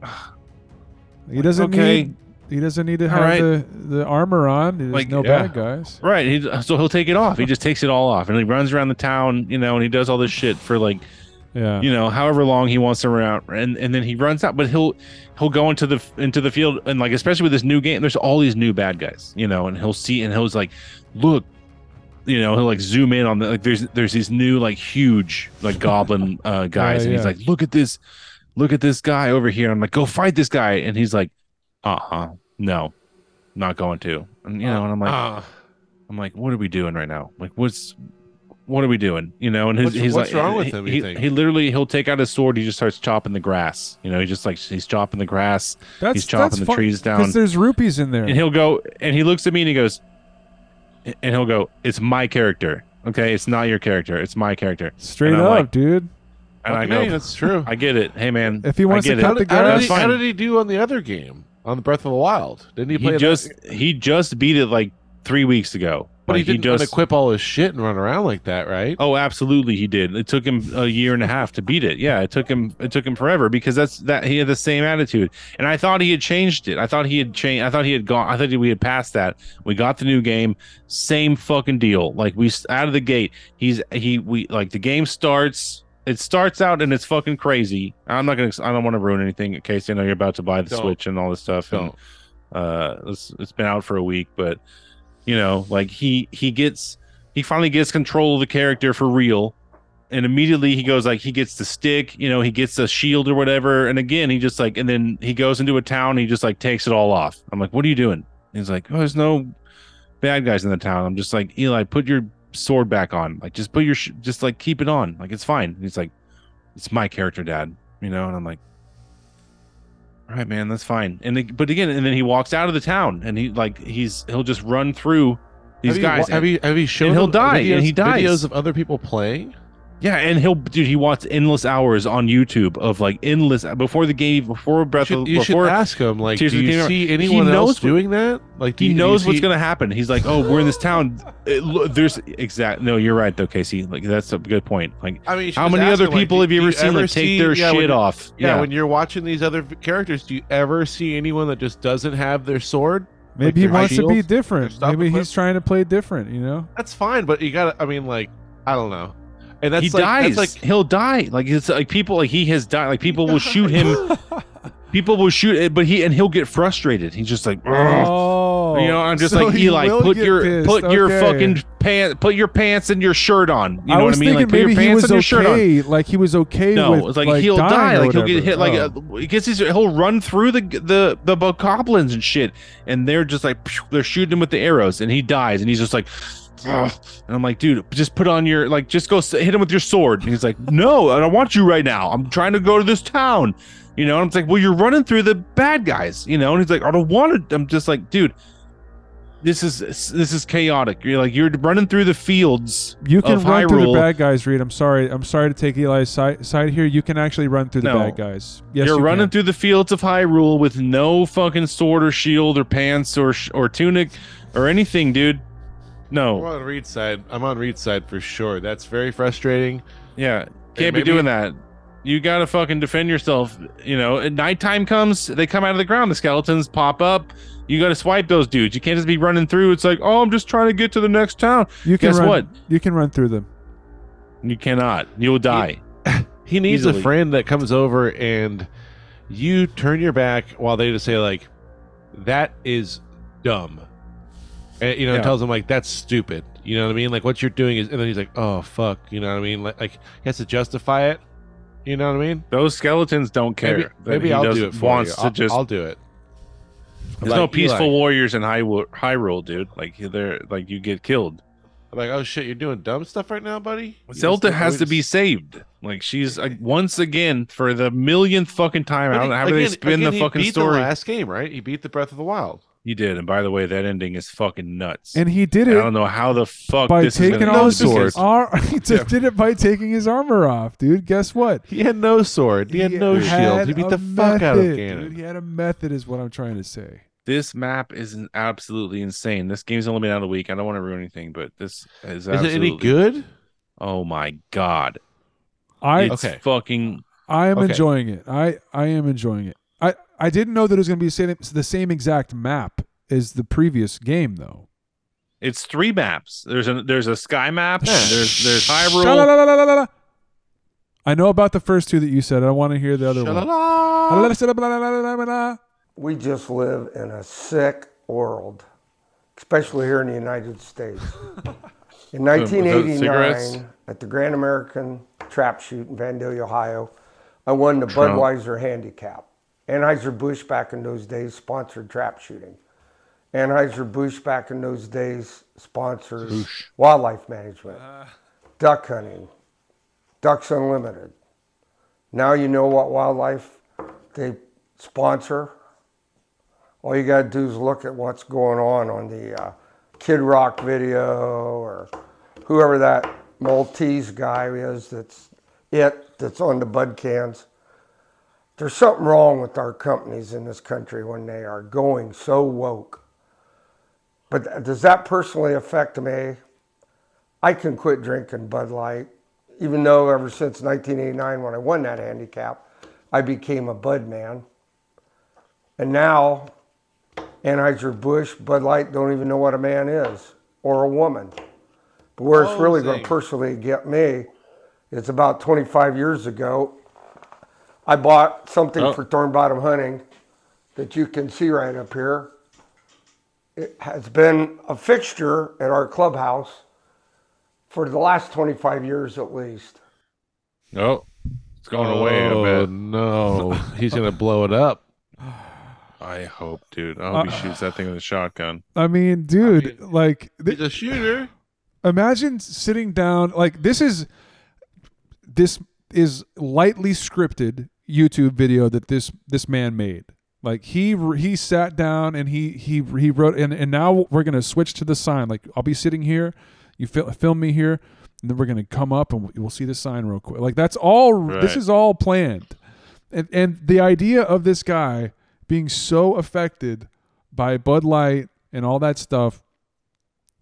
He doesn't okay. need. He doesn't need to All have right. the, the armor on. There's Like, no yeah. bad guys. right he, so he'll take it off he just takes it all off and he runs around the town you know and he does all this shit for like Yeah. you know however long he wants to run out and and then he runs out but he'll he'll go into the into the field and like especially with this new game there's all these new bad guys you know and he'll see and he'll like look you know he'll like zoom in on the like there's there's these new like huge like goblin uh *laughs* guys Yeah, and he's yeah. like look at this look at this guy over here i'm like go fight this guy and he's like uh-huh no not going to and you know and i'm like Ah, I'm like, what are we doing right now? Like, what's what are we doing? You know, and his, What's- he's what's like, wrong with him, you He, he literally he'll take out his sword. He just starts chopping the grass. You know, he just like he's chopping the grass, that's he's chopping that's the fun- trees down. because there's rupees in there. and he'll go and he looks at me and he goes, and he'll go, "It's my character, okay? It's not your character. It's my character." Straight up, like- dude. And I okay, go, that's true. *laughs* "I get it. Hey, man, If he wants to get cut it. the how, did he, That's how did he do on the other game on the Breath of the Wild? Didn't he play he that- just he just beat it like three weeks ago. But like, he didn't just unequip all his shit and run around like that, right? Oh, absolutely, he did. It took him a year and a half to beat it. Yeah, it took him. It took him forever because that's that he had the same attitude, and I thought he had changed it. I thought he had changed. I thought he had gone. I thought we had passed that. We got the new game, same fucking deal. Like we out of the gate, he's he we like the game starts. It starts out and it's fucking crazy. I'm not gonna. I don't want to ruin anything in case you know you're about to buy the Don't. Switch and all this stuff. and, Don't. uh it's, it's been out for a week but you know like he he gets he finally gets control of the character for real. And immediately he goes like he gets the stick you know he gets the shield or whatever. And again he just like and then he goes into a town he just like takes it all off. I'm like what are you doing? He's like oh there's no bad guys in the town. I'm just like eli put your sword back on. Like just put your sh- just like keep it on. Like it's fine. He's like it's my character dad. You know and i'm like all right man that's fine and it, but again and then he walks out of the town and he like he's he'll just run through these have guys You, have you have you shown he'll him die, and he dies. videos of other people playing? Yeah, and he'll dude. He wants endless hours on YouTube of like endless before the game, before You Breath should, of you should before ask him like, Tears do you see He anyone else knows what- doing that? Like, do he you, do you knows what's see- gonna happen. He's like, oh, we're in this town. It, there's exact. No, you're right though, Casey. Like that's a good point. Like I mean, how many other him, people do- have you do ever seen like see- take their yeah, shit you- off? Yeah, when you're watching these other characters, do you ever see anyone that just doesn't have their sword? Maybe he their wants to be different. their stuff Maybe he's trying to play different. You know. That's fine, but you gotta. I mean, like, I don't know. And that's he like, dies. That's like He'll die. Like it's like people like he has died. Like people will shoot him. *laughs* people will shoot it, but he and he'll get frustrated. He's just like. Oh, you know, I'm just so like Eli. Put your pissed. put your fucking pants, put your pants and your shirt on. You know what I mean? Like put your pants and your shirt on. okay. Like he was okay No, with it's like, he'll die. Like he'll get hit. Like Oh. uh, he gets his, he'll run through the the the goblins and shit, and they're just like they're shooting him with the arrows, and he dies, and he's just like. "Ugh." And I'm like, dude, just put on your like, just go hit him with your sword. And he's like, no, I don't want you right now. I'm trying to go to this town, you know. And I'm like, well, you're running through the bad guys, you know. And he's like, I don't want to. I'm just like, dude, this is this is chaotic. You're like, you're running through the fields. You can run through the bad guys, Reed. I'm sorry. I'm sorry to take Eli's side, side here. You can actually run through the No. bad guys. Yes, You're you running can. through the fields of Hyrule with no fucking sword or shield or pants or sh- or tunic or anything, dude. I'm on Reed's side. I'm on Reed's side for sure. That's very frustrating. yeah, can't maybe- be doing that. You gotta fucking defend yourself. You know, at nighttime comes, they come out of the ground. The skeletons pop up. You gotta swipe those dudes. You can't just be running through. It's like, oh, I'm just trying to get to the next town. You can Guess run, what? You can run through them. You cannot. You'll die. *laughs* He needs Easily. a friend that comes over and you turn your back while they just say like, "That is dumb," and you know, Yeah. tells him like, "That's stupid." You know what I mean? Like what you're doing is, and then he's like, "Oh fuck," you know what I mean? Like, like he has to justify it. You know what I mean? Those skeletons don't care. Maybe, maybe I'll do it for wants you. to I'll, just I'll do it. There's Like, no peaceful Eli, warriors in Hyrule, Hyrule, dude. Like they're like you get killed. I'm like, oh shit, you're doing dumb stuff right now, buddy. You Zelda has to be saved. Like she's like once again for the millionth fucking time. I don't know how do they spin again, the he fucking beat story. The last game, right? He beat the Breath of the Wild. He did, and by the way, that ending is fucking nuts. And he did it. I don't know how the fuck by this taking is gonna off his because- ar- *laughs* He just did it by taking his armor off, dude. Guess what? He had no sword. He had no shield. He beat a the fuck out of method, Ganon. dude. He had a method, is what I'm trying to say. This map is an- absolutely insane. This game's only been out a week. I don't want to ruin anything, but this is Is it absolutely any good? Oh my god! I It's Okay. fucking I am Okay. enjoying it. I I am enjoying it. I I didn't know that it was going to be the same, the same exact map as the previous game, though. It's three maps. There's a there's a sky map. There's there's Hyrule. I know about the first two that you said. I want to hear the other one. We just live in a sick world, especially here in the United States. *laughs* In 1989, at the Grand American Trap Shoot in Vandalia, Ohio, I won the Trump. Budweiser Handicap. Anheuser-Busch back in those days sponsored trap shooting. Anheuser-Busch back in those days sponsors wildlife management, duck hunting, Ducks Unlimited. Now you know what wildlife they sponsor. All you got to do is look at what's going on on the uh, Kid Rock video or whoever that Maltese guy is that's it that's on the bud cans. There's something wrong with our companies in this country when they are going so woke. But does that personally affect me? I can quit drinking Bud Light, even though ever since 1989 when I won that handicap, I became a Bud man. And now, Anheuser-Busch, Bud Light don't even know what a man is or a woman. But where it's really going to personally get me is about 25 years ago. I bought something Oh. for Thorn Bottom Hunting that you can see right up here. It has been a fixture at our clubhouse for the last 25 years at least. oh, it's going away. I Oh bet. no, *laughs* he's gonna blow it up. I hope, dude. I hope he Uh, shoots that thing with a shotgun. I mean, dude, like, th- He's a shooter. imagine sitting down. Like, this is this is lightly scripted YouTube video that this this man made. Like he he sat down and he he he wrote and and now we're gonna switch to the sign. Like I'll be sitting here, you fil- film me here, And then we're gonna come up and we'll see the sign real quick. Like that's all. This is all planned, and and the idea of this guy being so affected by Bud Light and all that stuff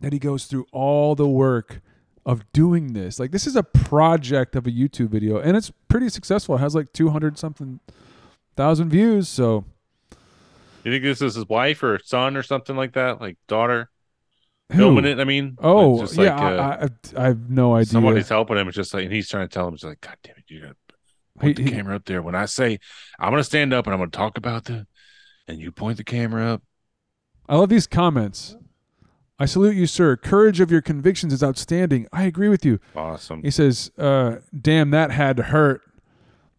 that he goes through all the work of doing this. Like this is a project of a YouTube video, and it's pretty successful. It has like two hundred something thousand views. So You think this is his wife or son or something like that, like daughter Who? filming it? I mean, Oh just yeah, uh, I, I, I have no idea. somebody's helping him. It's just like and he's trying to tell him, it's like, God damn it, you gotta point He- the he- camera up there. When I say I'm gonna stand up and I'm gonna talk about the, and you point the camera up. I love these comments. I salute you, sir. Courage of your convictions is outstanding. I agree with you. Awesome. He says, uh, "Damn, that had to hurt.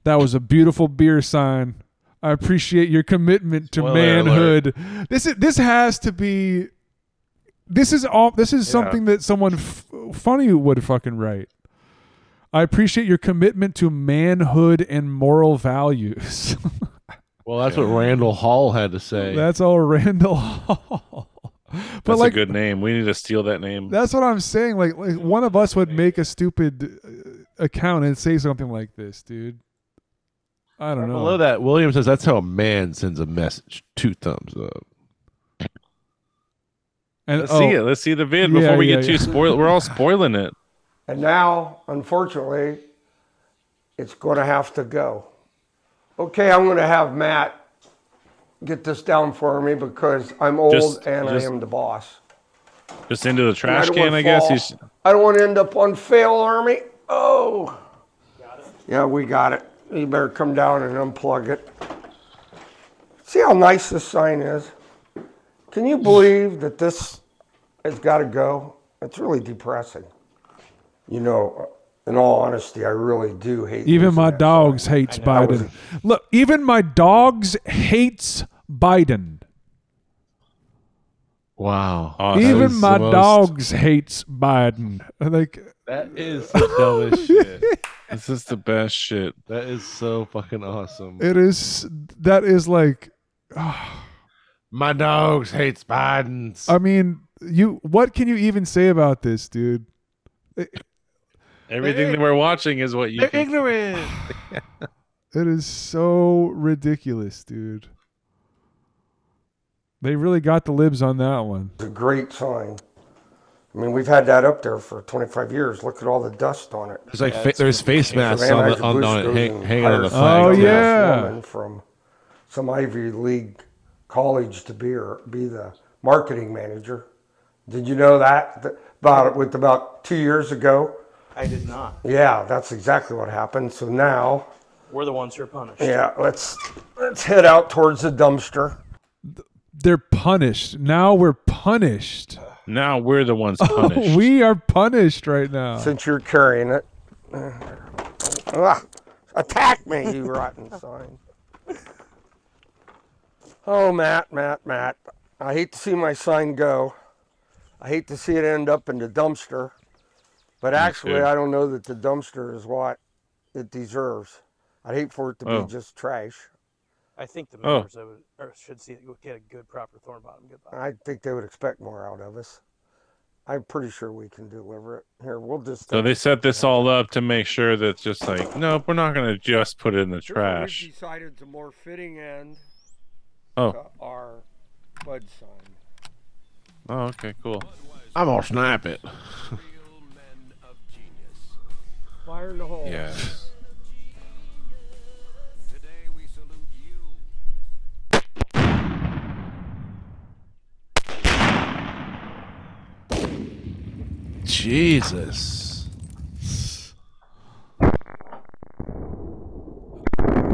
That was a beautiful beer sign. I appreciate your commitment to Spoiler manhood. This is this has to be. This is all. This is Yeah. something that someone f- funny would fucking write. I appreciate your commitment to manhood and moral values. *laughs* Well, that's what Randall Hall had to say. That's all Randall *laughs* Hall. But That's like a good name. We need to steal that name. That's what I'm saying. Like, like one of us would make a stupid uh, account and say something like this, dude. I don't know. Below that, William says that's how a man sends a message. Two thumbs up. And Let's oh, see it. Let's see the vid Yeah, before we yeah, get too spoiled. We're all spoiling it. And now, unfortunately, it's going to have to go. Okay, I'm going to have Matt get this down for me because I'm old Just- and just- I am the boss. Just into the trash don't can, I guess. He's I don't want to end up on FailArmy. Oh. Yeah, we got it. You better come down and unplug it. See how nice this sign is? Can you believe that this has got to go? It's really depressing. You know, in all honesty, I really do hate even my dogs sign. hates That was- Biden. Look, even my dogs hates Biden. Wow. Oh, even my most- dogs hates Biden. *laughs* Like, That is the dumbest shit. *laughs* this is the best shit. That is so fucking awesome. it is. That is like. *sighs* My dogs hates Biden's. I mean, you. What can you even say about this, dude? Everything that we're watching is what you. They're ignorant. *sighs* It is so ridiculous, dude. They really got the libs on that one. It's a great sign. I mean, we've had that up there for 25 years. Look at all the dust on it. There's like fa- there's face masks on, the, on, on it, hang, hanging on the Oh, flag. some yeah. from some Ivy League college to be or be the marketing manager. Did you know that about it with about two years ago? I did not. Yeah, that's exactly what happened. So now, We're the ones who are punished. yeah, let's let's head out towards the dumpster. They're punished. Now we're punished. now we're the ones *laughs* punished. we are punished right now. Since you're carrying it, Ah, attack me, you *laughs* rotten sign. Oh, Matt, Matt, Matt. I hate to see my sign go. I hate to see it end up in the dumpster. But actually. I don't know that the dumpster is what it deserves. I'd hate for it to Oh. be just trash. I think the Oh. members of it or should see it get a good proper thorn bottom goodbye. I think they would expect more out of us. I'm pretty sure we can deliver it. Here, we'll just. so uh, they set this all up to make sure that it's just like, nope, we're not going to just put it in the trash. We've decided the more fitting end Oh, to our bud sign. oh, okay, cool. I'm gonna snap it. *laughs* Fire in the hole. Yes. Jesus.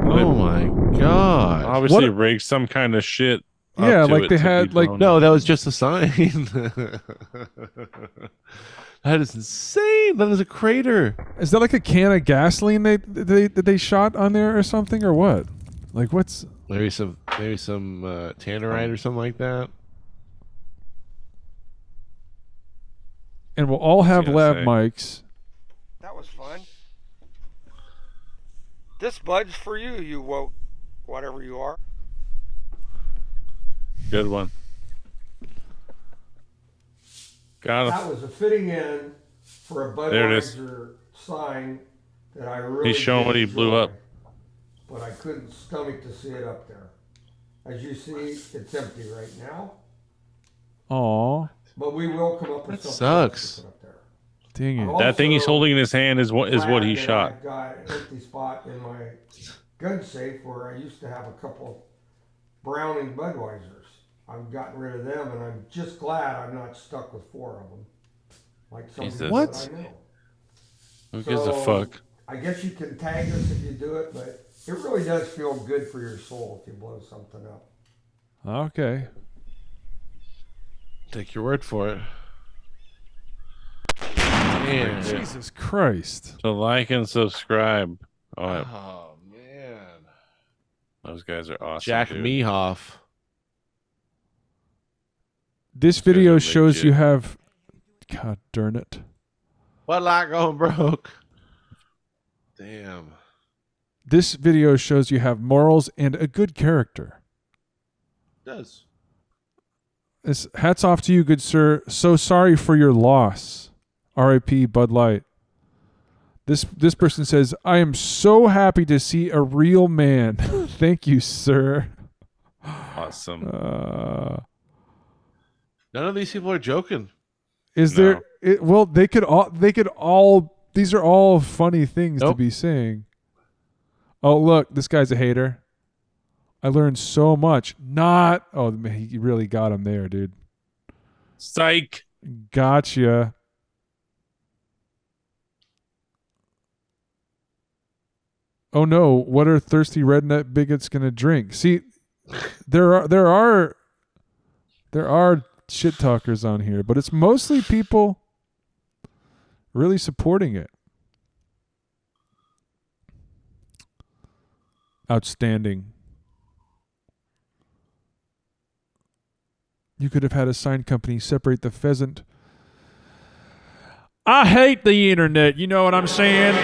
Oh my god. Obviously, What- rigged some kind of shit. up Yeah, to like it they had, like- blown No, that was just a sign. *laughs* *laughs* that is insane. That is a crater. Is that like a can of gasoline they they that they shot on there or something or what? Like what's Maybe some maybe some uh, tannerite or something like that. and we'll all have lab say? mics. That was fun. This bud's for you, you woke, whatever you are. Good one. Got That was a fitting end for a There it is. Budweiser sign that I really He's showing did what he blew enjoy, up. But I couldn't stomach to see it up there. As you see, it's empty right now. Aw, But we will come up with That something else to sucks. put up there. dang it. I'm That thing he's also holding in his hand is what is what glad he that shot. I've got an empty spot in my gun safe where I used to have a couple Browning Budweisers. I've gotten rid of them, and I'm just glad I'm not stuck with four of them. Like some Jesus. people What? I know. Who gives a fuck? I guess you can tag us if you do it, but it really does feel good for your soul if you blow something up. Okay. Take your word for it. Damn. Jesus Christ. So like and subscribe. Oh, Oh man. those guys are awesome. Jack dude. Mehoff. This video are shows you have. God darn it. What lot going broke? *laughs* Damn. This video shows you have morals and a good character. does. This, hats off to you, good sir. So sorry for your loss. R.I.P. Bud Light. This this person says, "I am so happy to see a real man. *laughs* Thank you, sir." Awesome. Uh, None of these people are joking. is No. there? It, well, they could all. They could all. These are all funny things to be saying. Oh, look, this guy's a hater. I learned so much. Not. Oh, man, he really got him there, dude. Psych. Gotcha. Oh no, what are thirsty redneck bigots gonna drink? See, there are there are there are shit talkers on here, but it's mostly people really supporting it. Outstanding. You could have had a sign company separate the pheasant. I hate the internet. You know what I'm saying?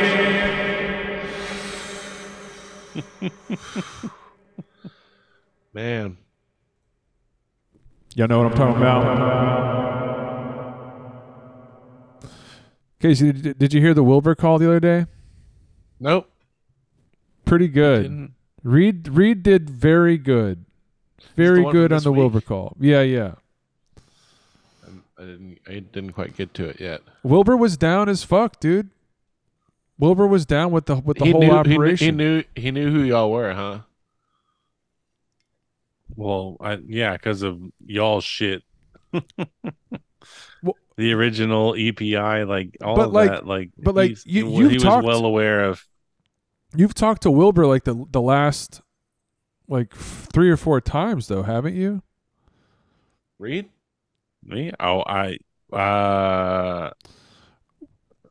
*laughs* Man. You know what I'm talking about? Casey, did, did you hear the Wilbur call the other day? Nope. Pretty good. Reed Reed did very good. Very good on the Wilbur call. Yeah, yeah. Um, I didn't I didn't quite get to it yet. Wilbur was down as fuck, dude. Wilbur was down with the with the he whole knew, he operation. He knew he knew who y'all were, huh? Well, I, yeah, because of y'all shit. Well- the original EPI, like all But, of like- that, like, but, like, he's- you- he you've was talked- well aware of. You've talked to Wilbur like the the last like three or four times though, haven't you? Reed? Me? Oh, I, uh,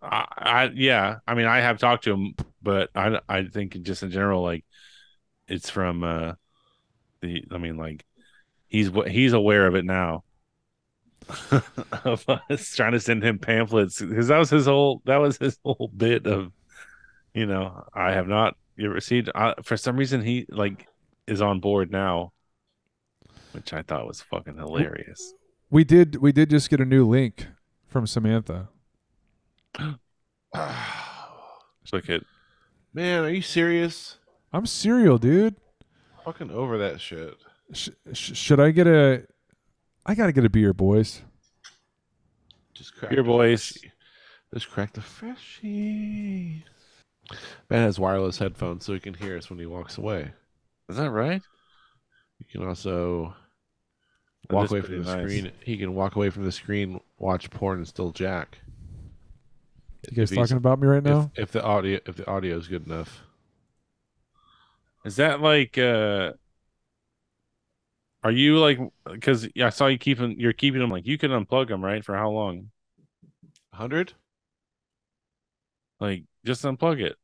I, I, yeah. I mean, I have talked to him, but I, I think just in general, like, it's from, uh, the. I mean, like, he's he's aware of it now. *laughs* of us trying to send him pamphlets because that was his whole that was his whole bit of, you know, I have not received. I, for some reason, he like is on board now, which I thought was fucking hilarious. We did we did just get a new link from Samantha. Look at Man, are you serious? I'm serial, dude. Fucking over that shit. Sh- sh- should I get a? I gotta get a beer, boys. Just crack Beer the boys. freshie. Just crack the freshie. Ben has wireless headphones so he can hear us when he walks away. Is that right? You can also walk away from the nice. screen. He can walk away from the screen, watch porn, and still jack. You guys he's- talking about me right now? If, if the audio if the audio is good enough. Is that like uh are you like because I saw you keeping you're keeping them like you can unplug them right for how long? Hundred? Like just unplug it.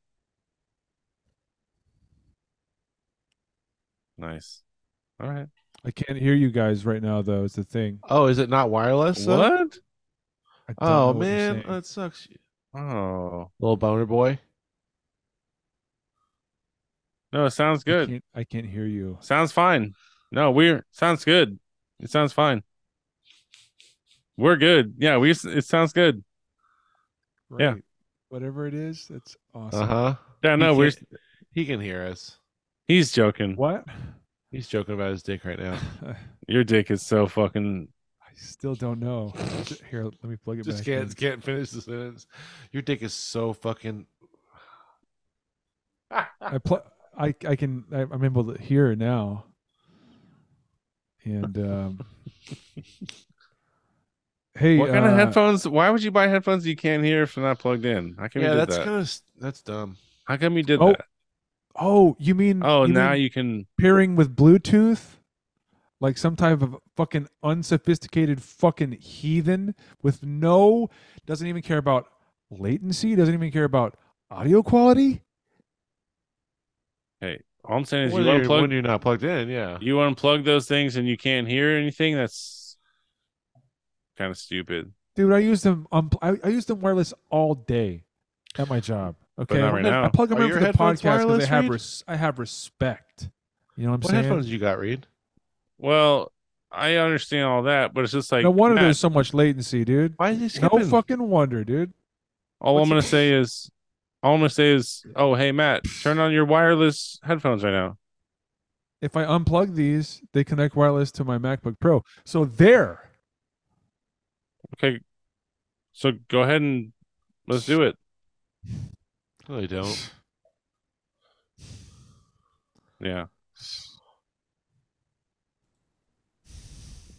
Nice. All right. I can't hear you guys right now, though. Is the thing. Oh, is it not wireless? though? What? I don't know Oh man, saying. that sucks. Oh Little boner boy. No, it sounds I good. can't, I can't hear you. Sounds fine. No, we're sounds good. It sounds fine. We're good. Yeah, we it sounds good. Right. Yeah. Whatever it is, that's awesome. Uh huh. Yeah, no, we're He can hear us. he's joking. What? He's joking about his dick right now. *laughs* Your dick is so fucking. I still don't know. Here, let me plug it Just back. can't in. can't finish the sentence. Your dick is so fucking. I pl- I I can I, I'm able to hear now. And *laughs* um Hey, What kind of uh, headphones? Why would you buy headphones you can't hear if they're not plugged in? How come Yeah, you did that's that? kind of that's dumb. How come you did Oh, that? Oh, you mean Oh, you now mean you can. pairing with Bluetooth? Like some type of fucking unsophisticated fucking heathen with no doesn't even care about latency, doesn't even care about audio quality? Hey, all I'm saying is When you you're, unplug. when you're not plugged in, yeah. you unplug those things and you can't hear anything. That's kind of stupid. Dude, I use them. Um, I, I use them wireless all day at my job. Okay, not right I- I now. plug them Are in for the podcast because I have res- I have respect. You know what I'm What saying? headphones you got, Reed? Well, I understand all that, but it's just like no wonder Matt, there's so much latency, dude. Why is he No fucking wonder, dude. all what's I'm gonna it- say *laughs* is, all I'm gonna say is, oh hey Matt, turn on your wireless headphones right now. If I unplug these, they connect wireless to my MacBook Pro. So there. Okay, so go ahead and let's do it. No, they don't. Yeah.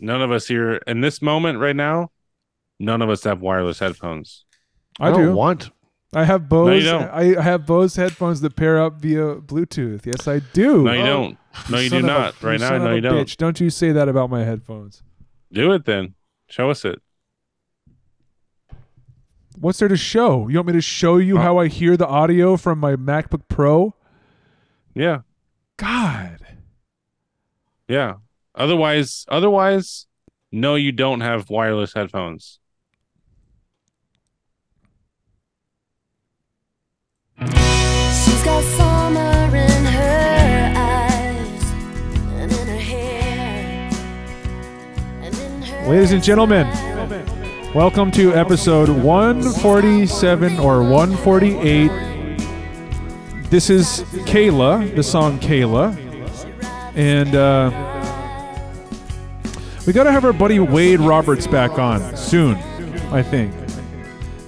None of us here in this moment right now, none of us have wireless headphones. I, don't do. want. I have Bose. don't. I I have Bose headphones that pair up via Bluetooth. Yes, I do. No, you Oh, don't. No, you do of a- not. Right now, no, you don't. Bitch. Don't you say that about my headphones. Do it then. Show us it. What's there to show? You want me to show you Uh, how I hear the audio from my MacBook Pro? Yeah. God. Yeah. Otherwise, otherwise, no, you don't have wireless headphones. Got summer in her eyes and in her hair. And in her Ladies and gentlemen, welcome to episode 147 or 148. This is Kayla, the song Kayla. And uh, we got to have our buddy Wade Roberts back on soon, I think.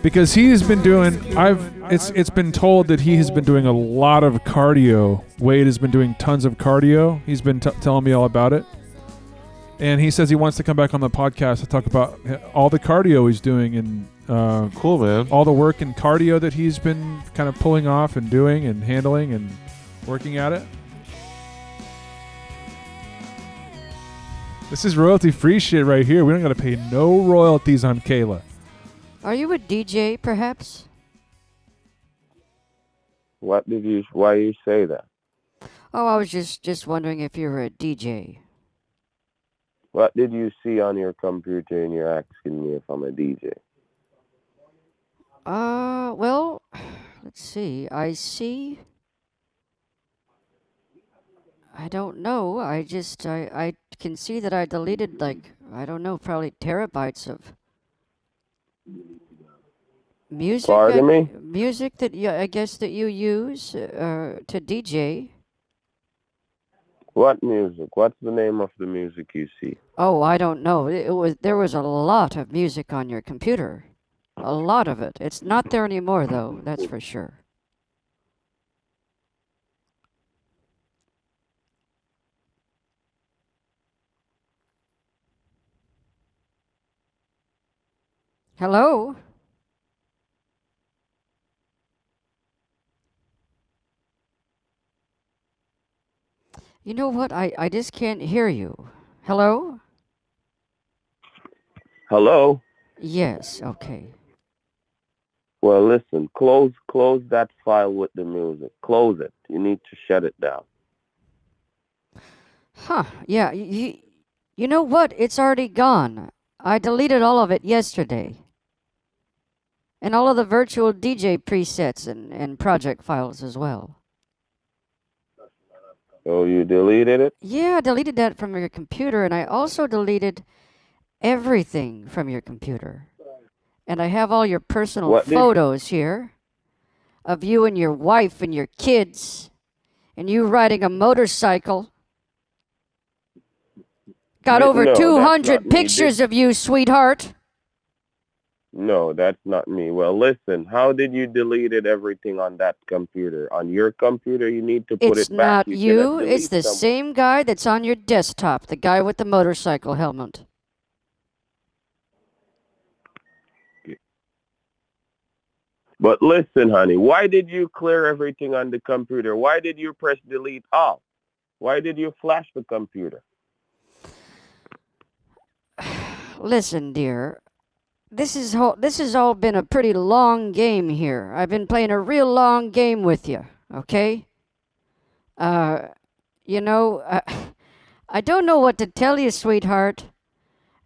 Because he has been doing I've it's it's been told that he has been doing a lot of cardio. Wade has been doing tons of cardio. He's been t- telling me all about it and he says he wants to come back on the podcast to talk about all the cardio he's doing and uh, Cool, man. all the work in cardio that he's been kind of pulling off and doing and handling and working at it. This is royalty free shit right here. We don't got to pay no royalties on Kayla. Are you a DJ, perhaps? What did you? Why you say that? Oh, I was just just wondering if you were a DJ. What did you see on your computer and you're asking me if I'm a DJ? Uh, well, let's see. I see. I don't know. I just I I can see that I deleted like I don't know, probably terabytes of music. Pardon I- me? Music that you, I guess that you use uh, to DJ. What music? What's the name of the music you see? Oh, I don't know. It was there was a lot of music on your computer. A lot of it. It's not there anymore though, that's for sure. Hello? You know what? I, I just can't hear you. Hello? Hello. Yes, okay. Well, listen. Close, close that file with the music. Close it. You need to shut it down. Huh. Yeah, you, you know what? It's already gone. I deleted all of it yesterday. And all of the virtual DJ presets and, and project files as well. Oh, you deleted it? Yeah, I deleted that from your computer, and I also deleted everything from your computer. and I have all your personal What photos here of you and your wife and your kids, and you riding a motorcycle. Got over not 200 me. pictures of you, sweetheart. No, that's not me. Well, listen, how did you deleted everything on that computer? On your computer, you need to put It's it back. It's not You you, it's the some- same guy that's on your desktop, the guy with the motorcycle helmet. But listen, honey, why did you clear everything on the computer? Why did you press delete all? Why did you flash the computer? *sighs* Listen, dear. This is ho- this has all been a pretty long game here. I've been playing a real long game with you, okay? Uh, you know, uh, *laughs* I don't know what to tell you, sweetheart.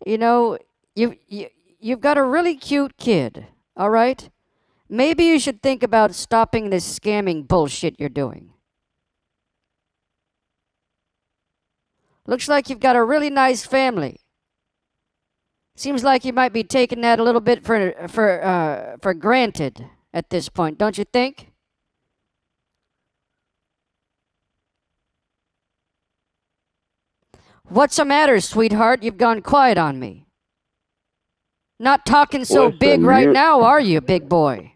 You know, you you you've got a really cute kid, all right? Maybe you should think about stopping this scamming bullshit you're doing. Looks like you've got a really nice family. Seems like you might be taking that a little bit for for uh, for granted at this point, don't you think? What's the matter, sweetheart? You've gone quiet on me. Not talking so Listen, big right now, are you, big boy?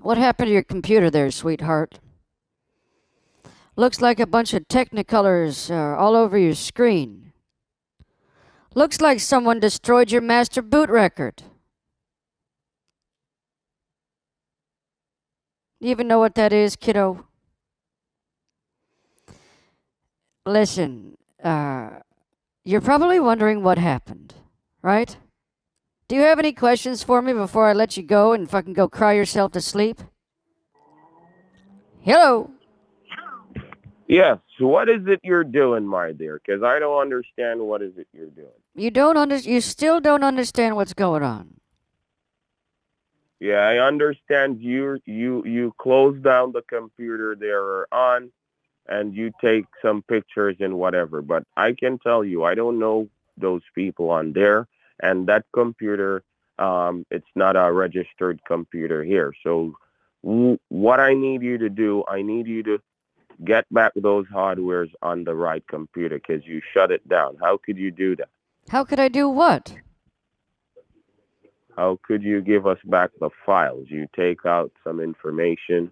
What happened to your computer there, sweetheart? Looks like a bunch of technicolors uh, all over your screen. Looks like someone destroyed your master boot record. You even know what that is, kiddo? Listen, uh, you're probably wondering what happened, right? Do you have any questions for me before I let you go and fucking go cry yourself to sleep? Hello? Yes. What is it you're doing, my dear? Because I don't understand what is it you're doing. You don't under you still don't understand what's going on. Yeah, I understand you you you close down the computer they're on and you take some pictures and whatever, but I can tell you I don't know those people on there and that computer um it's not a registered computer here. So w- what I need you to do, I need you to get back those hardwares on the right computer cuz you shut it down. How could you do that? How could I do what? How could you give us back the files? You take out some information,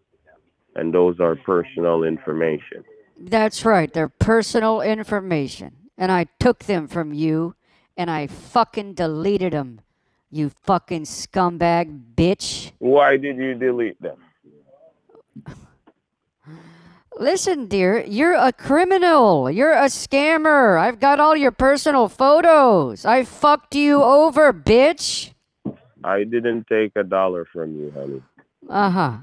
and those are personal information. That's right, they're personal information. And I took them from you and I fucking deleted them. You fucking scumbag bitch. Why did you delete them? Listen, dear, you're a criminal. You're a scammer. I've got all your personal photos. I fucked you over, bitch. I didn't take a dollar from you, honey. Uh huh.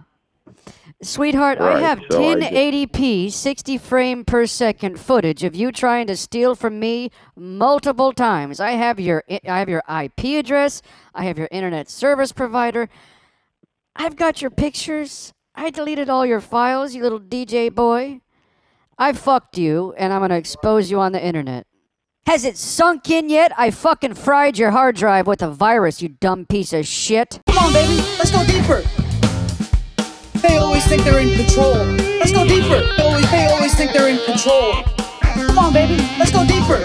Sweetheart, I have so I just- 1080p, 60 frame per second footage of you trying to steal from me multiple times. I have your I I have your IP address. I have your internet service provider. I've got your pictures. I deleted all your files, you little DJ boy. I fucked you, and I'm gonna expose you on the internet. Has it sunk in yet? I fucking fried your hard drive with a virus, you dumb piece of shit. Come on, baby. Let's go deeper. They always think they're in control. Let's go deeper. They always, they always think they're in control. Come on, baby. Let's go deeper.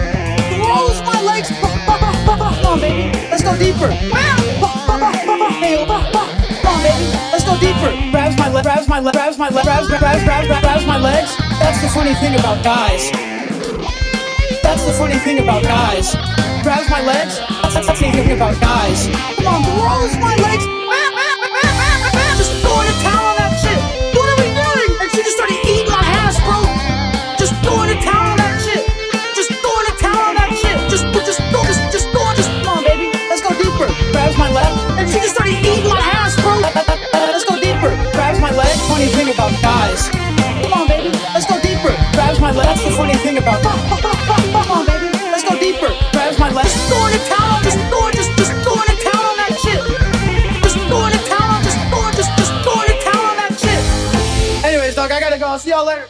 Rolls my legs. *laughs* Come on, baby. Let's go deeper. Come on, baby. Let's go deeper. Grabs my leg. Grabs my leg. Grabs my. Grabs, grabs, grabs, grabs, my legs. That's the funny thing about guys. That's the funny thing about guys. Grabs my legs. That's the funny thing about guys. Come on, rolls my legs. grabs my leg, and she just started eating my ass, bro. Let's go deeper. Grabs my leg. Funny thing about guys. Come on, baby. Let's go deeper. Grabs my leg. That's the funny thing about. Come on, baby. Let's go deeper. Grabs my leg. Just going to town on this. Going just just going to town on that shit. Just going to town on just going just just going to town on that shit. Anyways, dog, I gotta go. I'll see y'all later.